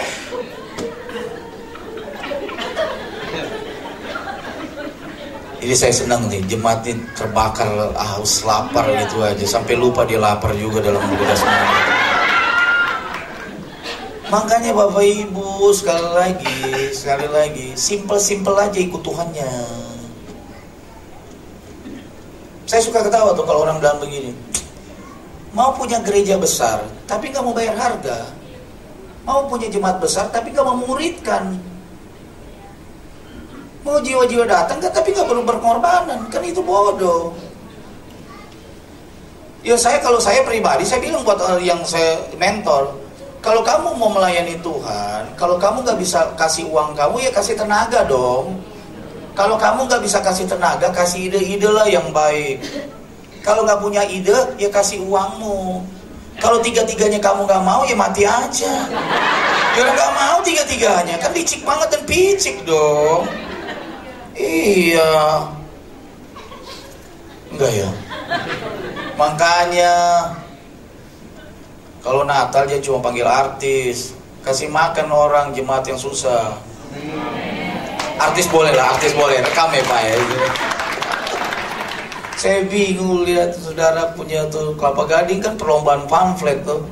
Jadi saya senang nih jemaat ini terbakar haus lapar gitu aja. Sampai lupa dia lapar juga dalam tugas Makanya Bapak Ibu sekali lagi, sekali lagi, simple-simple aja ikut Tuhannya. Saya suka ketawa tuh kalau orang bilang begini. Mau punya gereja besar, tapi nggak mau bayar harga. Mau punya jemaat besar, tapi nggak mau muridkan mau jiwa-jiwa datang kan tapi nggak perlu berkorbanan kan itu bodoh ya saya kalau saya pribadi saya bilang buat yang saya mentor Kalau kamu mau melayani Tuhan, kalau kamu nggak bisa kasih uang kamu, ya kasih tenaga dong. Kalau kamu nggak bisa kasih tenaga, kasih ide-ide lah yang baik. Kalau nggak punya ide, ya kasih uangmu. Kalau tiga-tiganya kamu nggak mau, ya mati aja. Ya nggak mau tiga-tiganya, kan licik banget dan picik dong. Iya. Enggak ya. Makanya kalau Natal dia cuma panggil artis, kasih makan orang jemaat yang susah. Artis boleh lah, artis boleh, rekam ya Pak ya. Saya bingung lihat saudara punya tuh kelapa gading kan perlombaan pamflet tuh.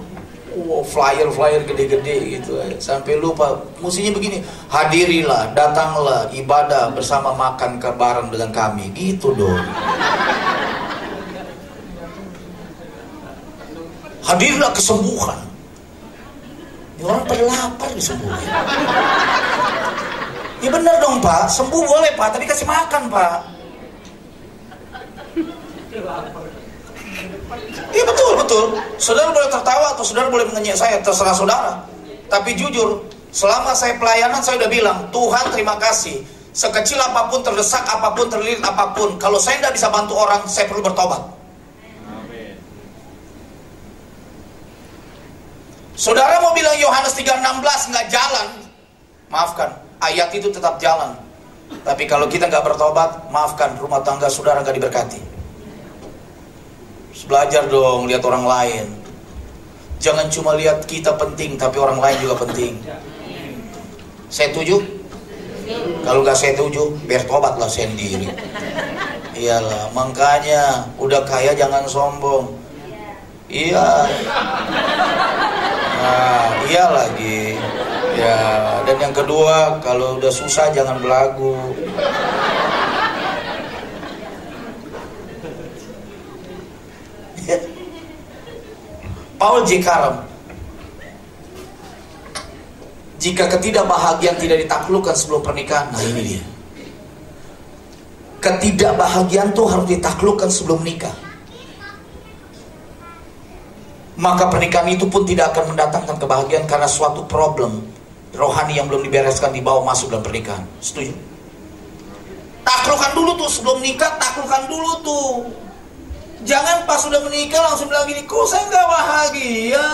Wow, flyer-flyer gede-gede gitu Sampai lupa Musinya begini Hadirilah, datanglah ibadah bersama makan ke bareng dengan kami Gitu dong hadirlah kesembuhan. Ini orang pada lapar disembuhin. Ya benar dong Pak, sembuh boleh Pak, tapi kasih makan Pak. Iya betul betul. Saudara boleh tertawa atau saudara boleh mengenyek saya, terserah saudara. Tapi jujur, selama saya pelayanan saya udah bilang, Tuhan terima kasih. Sekecil apa pun, terdesak apa pun, terlilit apa pun, kalau saya tidak bisa bantu orang, saya perlu bertobat. Saudara mau bilang Yohanes 3:16 nggak jalan, maafkan, ayat itu tetap jalan. Tapi kalau kita nggak bertobat, maafkan, rumah tangga saudara nggak diberkati. Belajar dong, lihat orang lain. Jangan cuma lihat kita penting, tapi orang lain juga penting. Saya tuju? Kalau nggak saya tuju, biar tobatlah sendiri. Iyalah, makanya udah kaya jangan sombong. Iya. Nah, iya lagi. Ya, dan yang kedua, kalau udah susah jangan belagu. Paul J. Karam Jika ketidakbahagiaan tidak ditaklukkan sebelum pernikahan Nah ini dia Ketidakbahagiaan tuh harus ditaklukkan sebelum nikah maka pernikahan itu pun tidak akan mendatangkan kebahagiaan karena suatu problem rohani yang belum dibereskan dibawa masuk dalam pernikahan. Setuju? Taklukkan dulu tuh sebelum nikah, taklukkan dulu tuh. Jangan pas sudah menikah langsung bilang gini, kok saya nggak bahagia?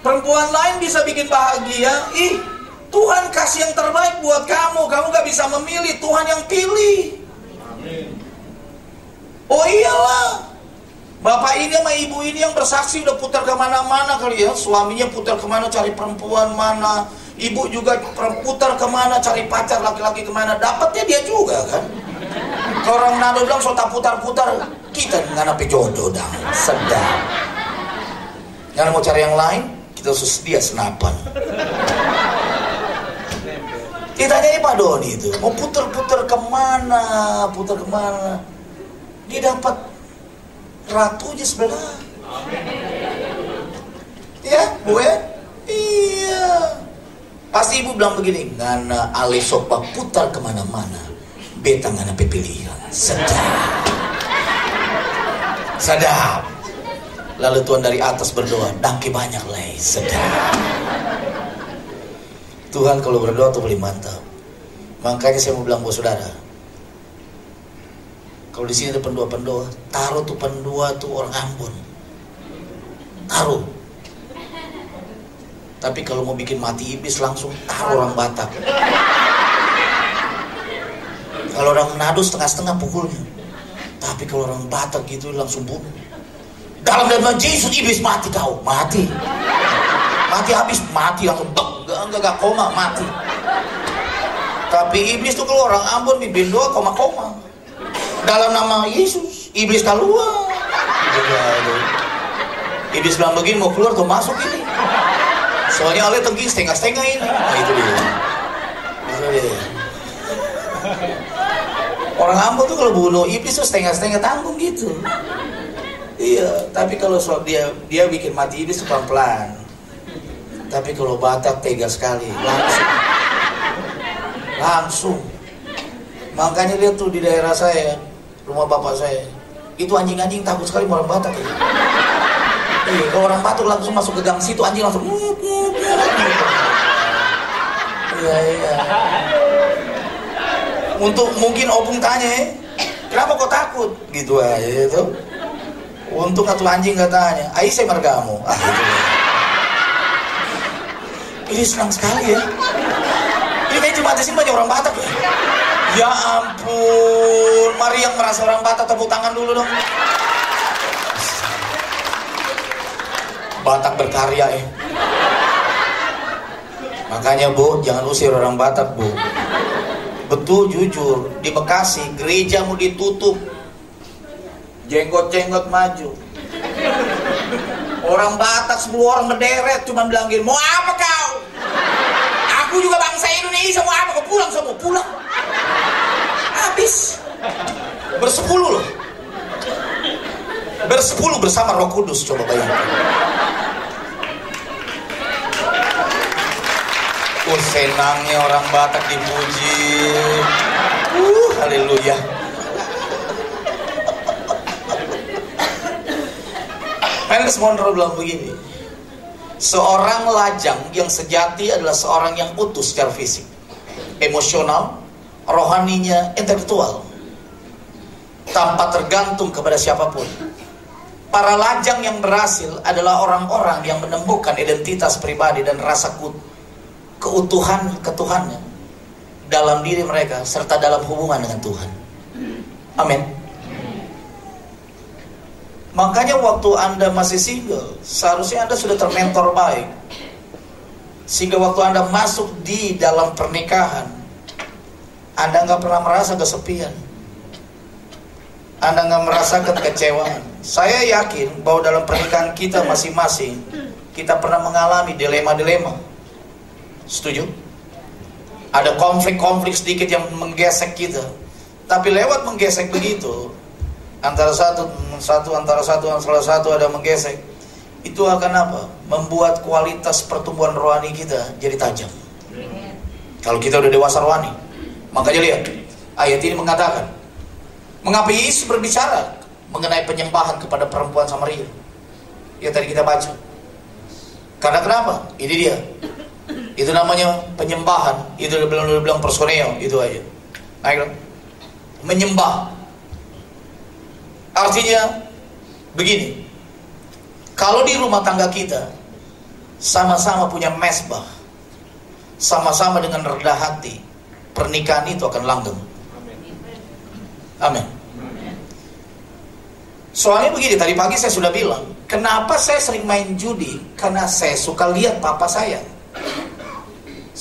Perempuan lain bisa bikin bahagia. Ih, Tuhan kasih yang terbaik buat kamu. Kamu gak bisa memilih, Tuhan yang pilih. Amin. Oh iyalah, Bapak ini sama ibu ini yang bersaksi udah putar ke mana-mana kali ya Suaminya putar ke mana cari perempuan mana Ibu juga putar ke mana cari pacar laki-laki ke mana Dapatnya dia juga kan Kalau orang nado bilang sota putar-putar Kita nggak nape jodoh dah Sedap Jangan mau cari yang lain Kita sedia senapan Kita ini Pak Doni itu Mau putar-putar ke mana Putar ke mana Dia dapat ratunya sebelah. Ya, Bu ya? Iya. Pasti ibu bilang begini, ngana ale sopa putar ke mana-mana, beta ngana pepilihan. Sedap. Sedap. Lalu Tuhan dari atas berdoa, dangke banyak lagi, sedap. Tuhan kalau berdoa tuh boleh mantap. Makanya saya mau bilang buat saudara, kalau di sini ada pendua-pendua, taruh tuh pendua tuh orang Ambon. Taruh. Tapi kalau mau bikin mati iblis langsung taruh orang Batak. Kalau orang Manado setengah-setengah pukulnya. Tapi kalau orang Batak gitu langsung bunuh. Dalam nama Yesus iblis mati kau, mati. Mati habis, mati langsung enggak, enggak, enggak koma, mati. Tapi iblis tuh kalau orang Ambon bimbing doa koma-koma dalam nama Yesus iblis keluar iblis bilang begini mau keluar atau masuk ini soalnya oleh tengking setengah-setengah ini. Nah itu dia. Itu dia. Orang Ambon tuh kalau bunuh iblis tuh setengah-setengah tanggung gitu. Iya tapi kalau soal dia dia bikin mati iblis pelan-pelan. Tapi kalau Batak tega sekali langsung. Langsung. Makanya lihat tuh di daerah saya rumah bapak saya itu anjing-anjing takut sekali orang Batak ya. Iya, kalau orang Batak langsung masuk ke gang situ anjing langsung Iya, iya. Untuk mungkin opung tanya, eh, kenapa kau takut? Gitu aja itu. Untung atau anjing gak tanya, ayo saya margamu. Ah, gitu. Ini senang sekali ya. Ini kayak cuma di sini banyak orang Batak ya. Ya ampun, mari yang merasa orang Batak tepuk tangan dulu dong. Batak berkarya ya. Makanya bu, jangan usir orang Batak bu. Betul jujur, di Bekasi gereja mau ditutup. Jenggot-jenggot maju. Orang Batak 10 orang berderet cuma bilang gini, mau apa kau? Aku juga bangsa Indonesia, mau apa kau pulang semua? Pulang. Habis. Bersepuluh loh. Bersepuluh bersama roh kudus, coba bayangkan. Senangnya orang Batak dipuji. Uh, haleluya. Mendes Monroe bilang begini. Seorang lajang yang sejati adalah seorang yang utuh secara fisik, emosional, rohaninya, intelektual, tanpa tergantung kepada siapa pun. Para lajang yang berhasil adalah orang-orang yang menemukan identitas pribadi dan rasa keutuhan ketuhanan dalam diri mereka serta dalam hubungan dengan Tuhan. Amin. Makanya waktu Anda masih single, seharusnya Anda sudah termentor baik. Sehingga waktu Anda masuk di dalam pernikahan, Anda nggak pernah merasa kesepian. Anda nggak merasakan kekecewaan. Saya yakin bahwa dalam pernikahan kita masing-masing, kita pernah mengalami dilema-dilema. Setuju? Ada konflik-konflik sedikit yang menggesek kita. Tapi lewat menggesek begitu, antara satu satu antara satu antara satu ada menggesek itu akan apa? Membuat kualitas pertumbuhan rohani kita jadi tajam. Kalau kita udah dewasa rohani makanya lihat ayat ini mengatakan mengapa Yesus berbicara mengenai penyembahan kepada perempuan Samaria? Ya tadi kita baca. Karena kenapa? Ini dia itu namanya penyembahan itu belum bilang, bilang personeo itu aja Ayo. menyembah Artinya begini, kalau di rumah tangga kita sama-sama punya mesbah, sama-sama dengan rendah hati, pernikahan itu akan langgeng. Amin. Soalnya begini, tadi pagi saya sudah bilang, kenapa saya sering main judi? Karena saya suka lihat papa saya.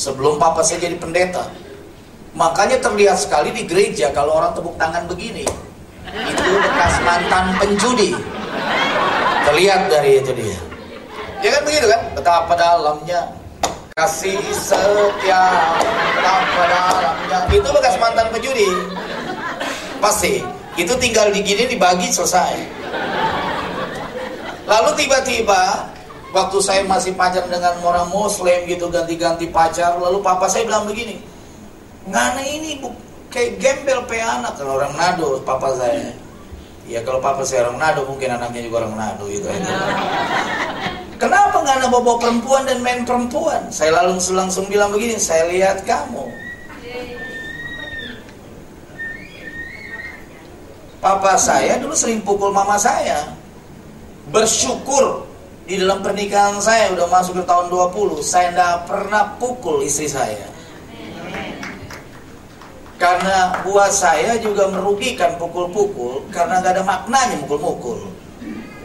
Sebelum papa saya jadi pendeta. Makanya terlihat sekali di gereja kalau orang tepuk tangan begini, itu bekas mantan penjudi. Terlihat dari itu dia. Ya kan begitu kan? Betapa dalamnya kasih setia betapa dalamnya. Itu bekas mantan penjudi. Pasti itu tinggal digini dibagi selesai. Lalu tiba-tiba waktu saya masih pacar dengan orang muslim gitu ganti-ganti pacar lalu papa saya bilang begini ngana ini bu kayak gembel pe anak. Kalau orang Manado papa saya. Ya kalau papa saya orang Manado mungkin anaknya juga orang Manado gitu. Aja kenapa nggak ada bawa perempuan dan main perempuan? Saya langsung langsung bilang begini saya lihat kamu. Papa saya dulu sering pukul mama saya bersyukur di dalam pernikahan saya udah masuk ke tahun 20 saya tidak pernah pukul istri saya karena buat saya juga merugikan pukul-pukul karena gak ada maknanya mukul-mukul.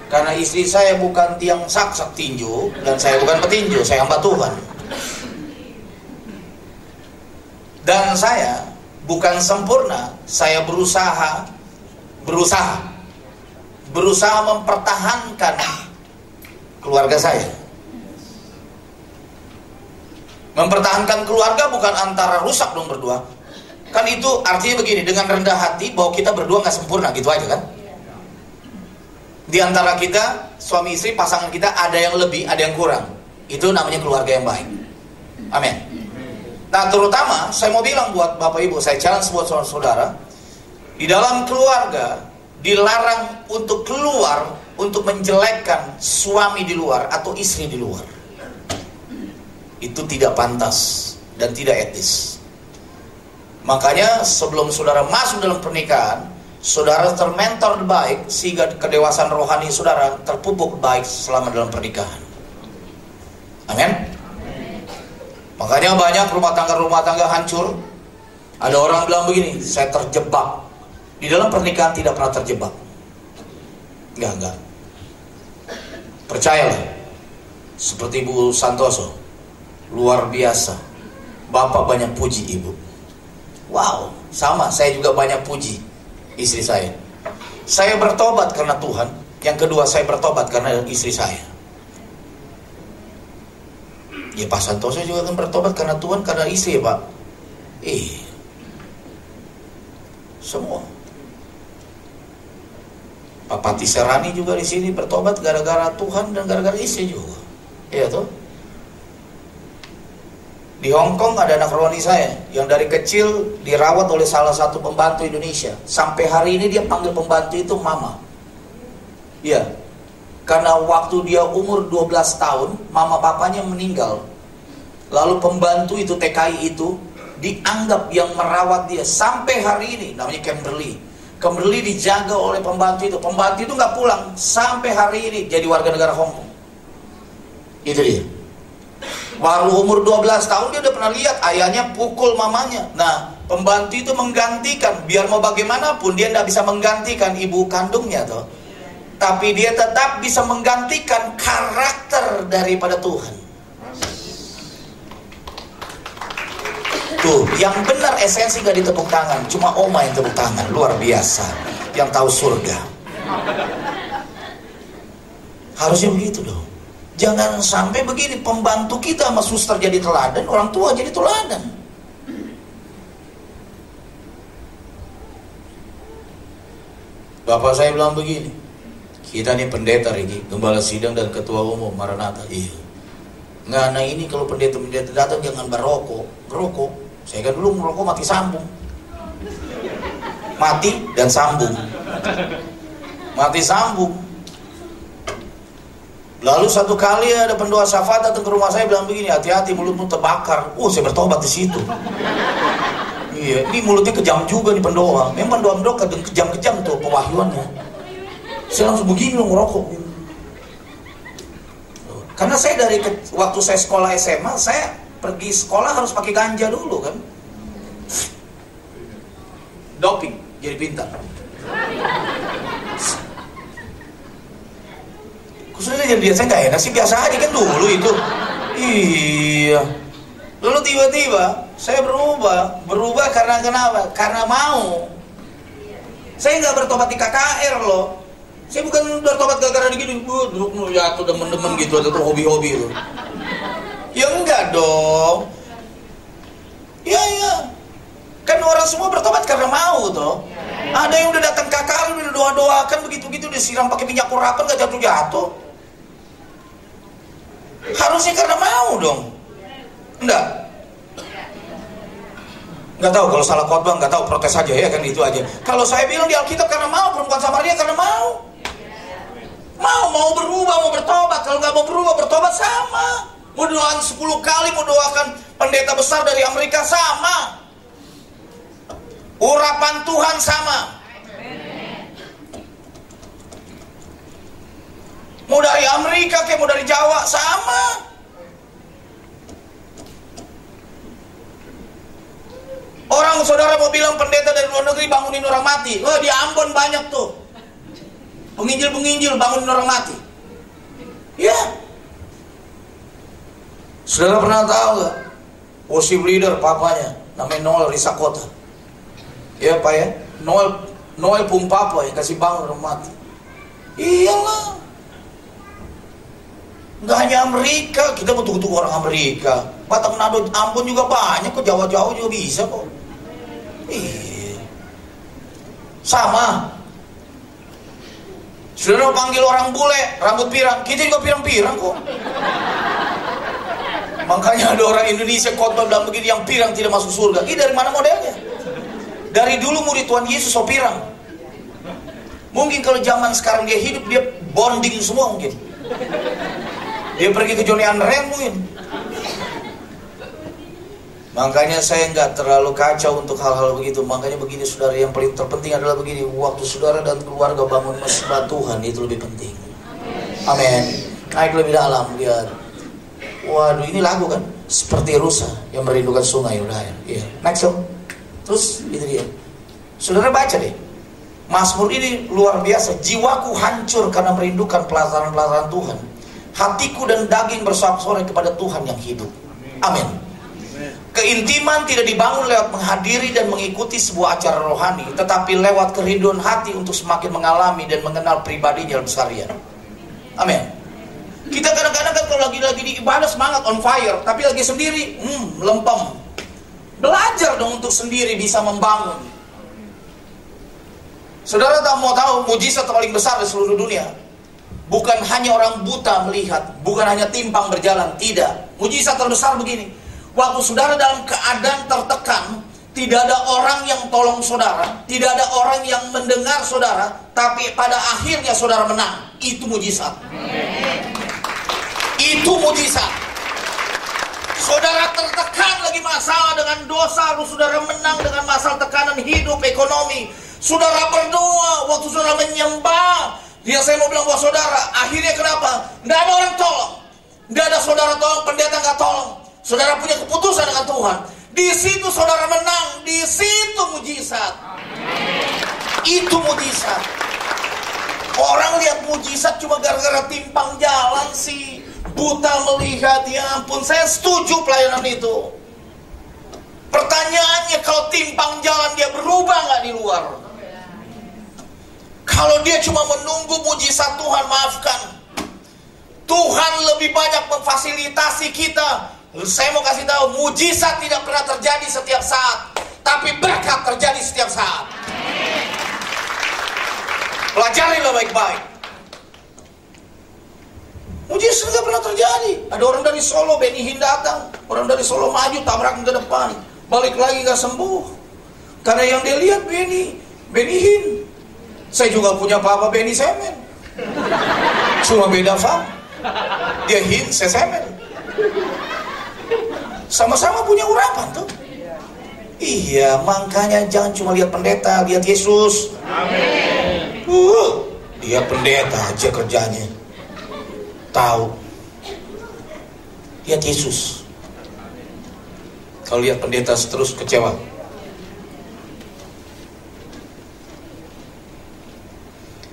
Karena istri saya bukan tiang saksak tinju dan saya bukan petinju, saya hamba Tuhan. Dan saya bukan sempurna, saya berusaha berusaha berusaha mempertahankan keluarga saya. Mempertahankan keluarga bukan antara rusak dong berdua, Kan itu artinya begini, dengan rendah hati bahwa kita berdua nggak sempurna gitu aja kan? Di antara kita, suami istri, pasangan kita ada yang lebih, ada yang kurang. Itu namanya keluarga yang baik. Amin. Nah terutama saya mau bilang buat bapak ibu, saya challenge buat saudara-saudara, di dalam keluarga dilarang untuk keluar untuk menjelekkan suami di luar atau istri di luar. Itu tidak pantas dan tidak etis. Makanya sebelum saudara masuk dalam pernikahan, saudara termentor baik sehingga kedewasaan rohani saudara terpupuk baik selama dalam pernikahan. Amin. Makanya banyak rumah tangga-rumah tangga hancur. Ada orang bilang begini, saya terjebak. Di dalam pernikahan tidak pernah terjebak. Enggak, enggak. Percayalah. Seperti Ibu Santoso. Luar biasa. Bapak banyak puji Ibu. Wow, sama saya juga banyak puji istri saya. Saya bertobat karena Tuhan. Yang kedua saya bertobat karena istri saya. Ya Pak Santoso juga kan bertobat karena Tuhan, karena istri ya Pak. Eh, semua. Pak Pati Serani juga di sini bertobat gara-gara Tuhan dan gara-gara istri juga. Iya tuh. Di Hong Kong ada anak rohani saya yang dari kecil dirawat oleh salah satu pembantu Indonesia. Sampai hari ini dia panggil pembantu itu mama. Iya, karena waktu dia umur 12 tahun, mama papanya meninggal. Lalu pembantu itu TKI itu dianggap yang merawat dia sampai hari ini namanya Kimberly. Kimberly dijaga oleh pembantu itu. Pembantu itu nggak pulang sampai hari ini jadi warga negara Hong Kong. Itu dia. Baru umur 12 tahun dia udah pernah lihat ayahnya pukul mamanya. Nah, pembantu itu menggantikan biar mau bagaimanapun dia tidak bisa menggantikan ibu kandungnya toh tapi dia tetap bisa menggantikan karakter daripada Tuhan. Tuh, yang benar esensi gak ditepuk tangan, cuma Oma yang tepuk tangan, luar biasa, yang tahu surga. Harusnya begitu dong. Jangan sampai begini pembantu kita sama suster jadi teladan, orang tua jadi teladan. Bapak saya bilang begini, kita nih pendeta ini, gembala sidang dan ketua umum Maranatha. Iya. Nggak, nah ini kalau pendeta-pendeta datang jangan berokok, berokok. Saya kan dulu merokok mati sambung. Mati dan sambung. Mati sambung. Lalu satu kali ada pendoa syafaat datang ke rumah saya bilang begini, hati-hati mulutmu terbakar. Oh, saya bertobat di situ. Iya, ini mulutnya kejam juga nih pendoa. Memang pendoa-pendoa kejam-kejam tuh pewahyuannya. Saya langsung begini loh ngerokok. Karena saya dari waktu saya sekolah SMA, saya pergi sekolah harus pakai ganja dulu kan. Doping, jadi pintar. Khususnya jadi saya nggak enak sih biasa aja kan dulu itu. Iya. Lalu tiba-tiba saya berubah, berubah karena kenapa? Karena mau. Saya nggak bertobat di KKR loh. Saya bukan bertobat gara-gara uh, duduk jatuh demen-demen gitu atau hobi-hobi itu. Ya enggak dong. Ya ya. Kan orang semua bertobat karena mau toh. Ada yang udah datang KKR udah doa-doakan begitu-gitu disiram pakai minyak urapan gak jatuh-jatuh. Harusnya karena mau dong. Enggak. Enggak tahu kalau salah khotbah enggak tahu protes aja ya kan itu aja. Kalau saya bilang di Alkitab karena mau perempuan Samaria karena mau. Mau mau berubah mau bertobat kalau nggak mau berubah bertobat sama. Mau doakan 10 kali mau doakan pendeta besar dari Amerika sama. Urapan Tuhan sama. Mau dari Amerika kayak mau dari Jawa sama. Orang saudara mau bilang pendeta dari luar negeri bangunin orang mati. Wah di Ambon banyak tuh. Penginjil-penginjil bangunin orang mati. Ya. Saudara pernah tahu gak? Worship leader papanya namanya Noel Risakota. Ya Pak ya. Noel Noel pun papa yang kasih bangun orang mati. Iyalah. Nggak hanya Amerika, kita butuh-butuh orang Amerika. Batak Nado, Ambon juga banyak kok, Jawa-Jawa juga bisa kok. Iya. Sama. Sudah panggil orang bule, rambut pirang, kita juga pirang-pirang kok. Makanya ada orang Indonesia khotbah bilang begini, yang pirang tidak masuk surga. Ini dari mana modelnya? Dari dulu murid Tuhan Yesus so pirang. Mungkin kalau zaman sekarang dia hidup, dia bonding semua mungkin. Dia pergi ke Johnny Andren mungkin. Makanya saya nggak terlalu kacau untuk hal-hal begitu. Makanya begini saudara, yang paling terpenting adalah begini. Waktu saudara dan keluarga bangun mesbah Tuhan itu lebih penting. Amin. Naik lebih dalam, lihat. Waduh, ini lagu kan? Seperti rusa yang merindukan sungai udah ya. Iya. Next song. Terus itu dia. Saudara baca deh. Mazmur ini luar biasa. Jiwaku hancur karena merindukan pelajaran-pelajaran Tuhan. Hatiku dan daging bersorak-sorai kepada Tuhan yang hidup. Amin. Keintiman tidak dibangun lewat menghadiri dan mengikuti sebuah acara rohani, tetapi lewat kerinduan hati untuk semakin mengalami dan mengenal pribadinya dalam seharian. Amin. Kita kadang-kadang kan kalau lagi-lagi di ibadah semangat on fire, tapi lagi sendiri, hmm, lempem. Belajar dong untuk sendiri bisa membangun. Saudara tak mau tahu mujizat paling besar di seluruh dunia? Bukan hanya orang buta melihat, bukan hanya timpang berjalan, tidak. Mujizat terbesar begini Waktu saudara dalam keadaan tertekan, tidak ada orang yang tolong saudara, tidak ada orang yang mendengar saudara, tapi pada akhirnya saudara menang. Itu mujizat. Itu mujizat. Saudara tertekan lagi masalah dengan dosa, saudara menang dengan masalah tekanan hidup, ekonomi. Saudara berdoa, waktu saudara menyembah, dia saya mau bilang buat saudara, akhirnya kenapa? Tidak ada orang tolong. Tidak ada saudara tolong, pendeta nggak tolong. Saudara punya keputusan dengan Tuhan. Di situ saudara menang, di situ mujizat. Itu mujizat. Orang lihat mujizat cuma gara-gara timpang jalan sih. Buta melihat, ya ampun. Saya setuju pelayanan itu. Pertanyaannya kalau timpang jalan dia berubah nggak di luar? Kalau dia cuma menunggu mujizat Tuhan, maafkan. Tuhan lebih banyak memfasilitasi kita saya mau kasih tahu, mujizat tidak pernah terjadi setiap saat, tapi berkat terjadi setiap saat. Pelajarilah baik-baik. Mujizat tidak pernah terjadi. Ada orang dari Solo, Benny Hin datang. Orang dari Solo maju, tabrak ke depan. Balik lagi gak sembuh. Karena yang dia lihat Benny, Benny Hin. Saya juga punya papa Benny Semen. Cuma beda fam. Dia Hin, saya Semen. Sama-sama punya urapan tuh. Iya, makanya jangan cuma lihat pendeta, lihat Yesus. Amin. Uh, dia pendeta aja kerjanya. Tahu. Lihat Yesus. Kalau lihat pendeta terus kecewa.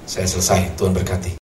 Saya selesai, Tuhan berkati.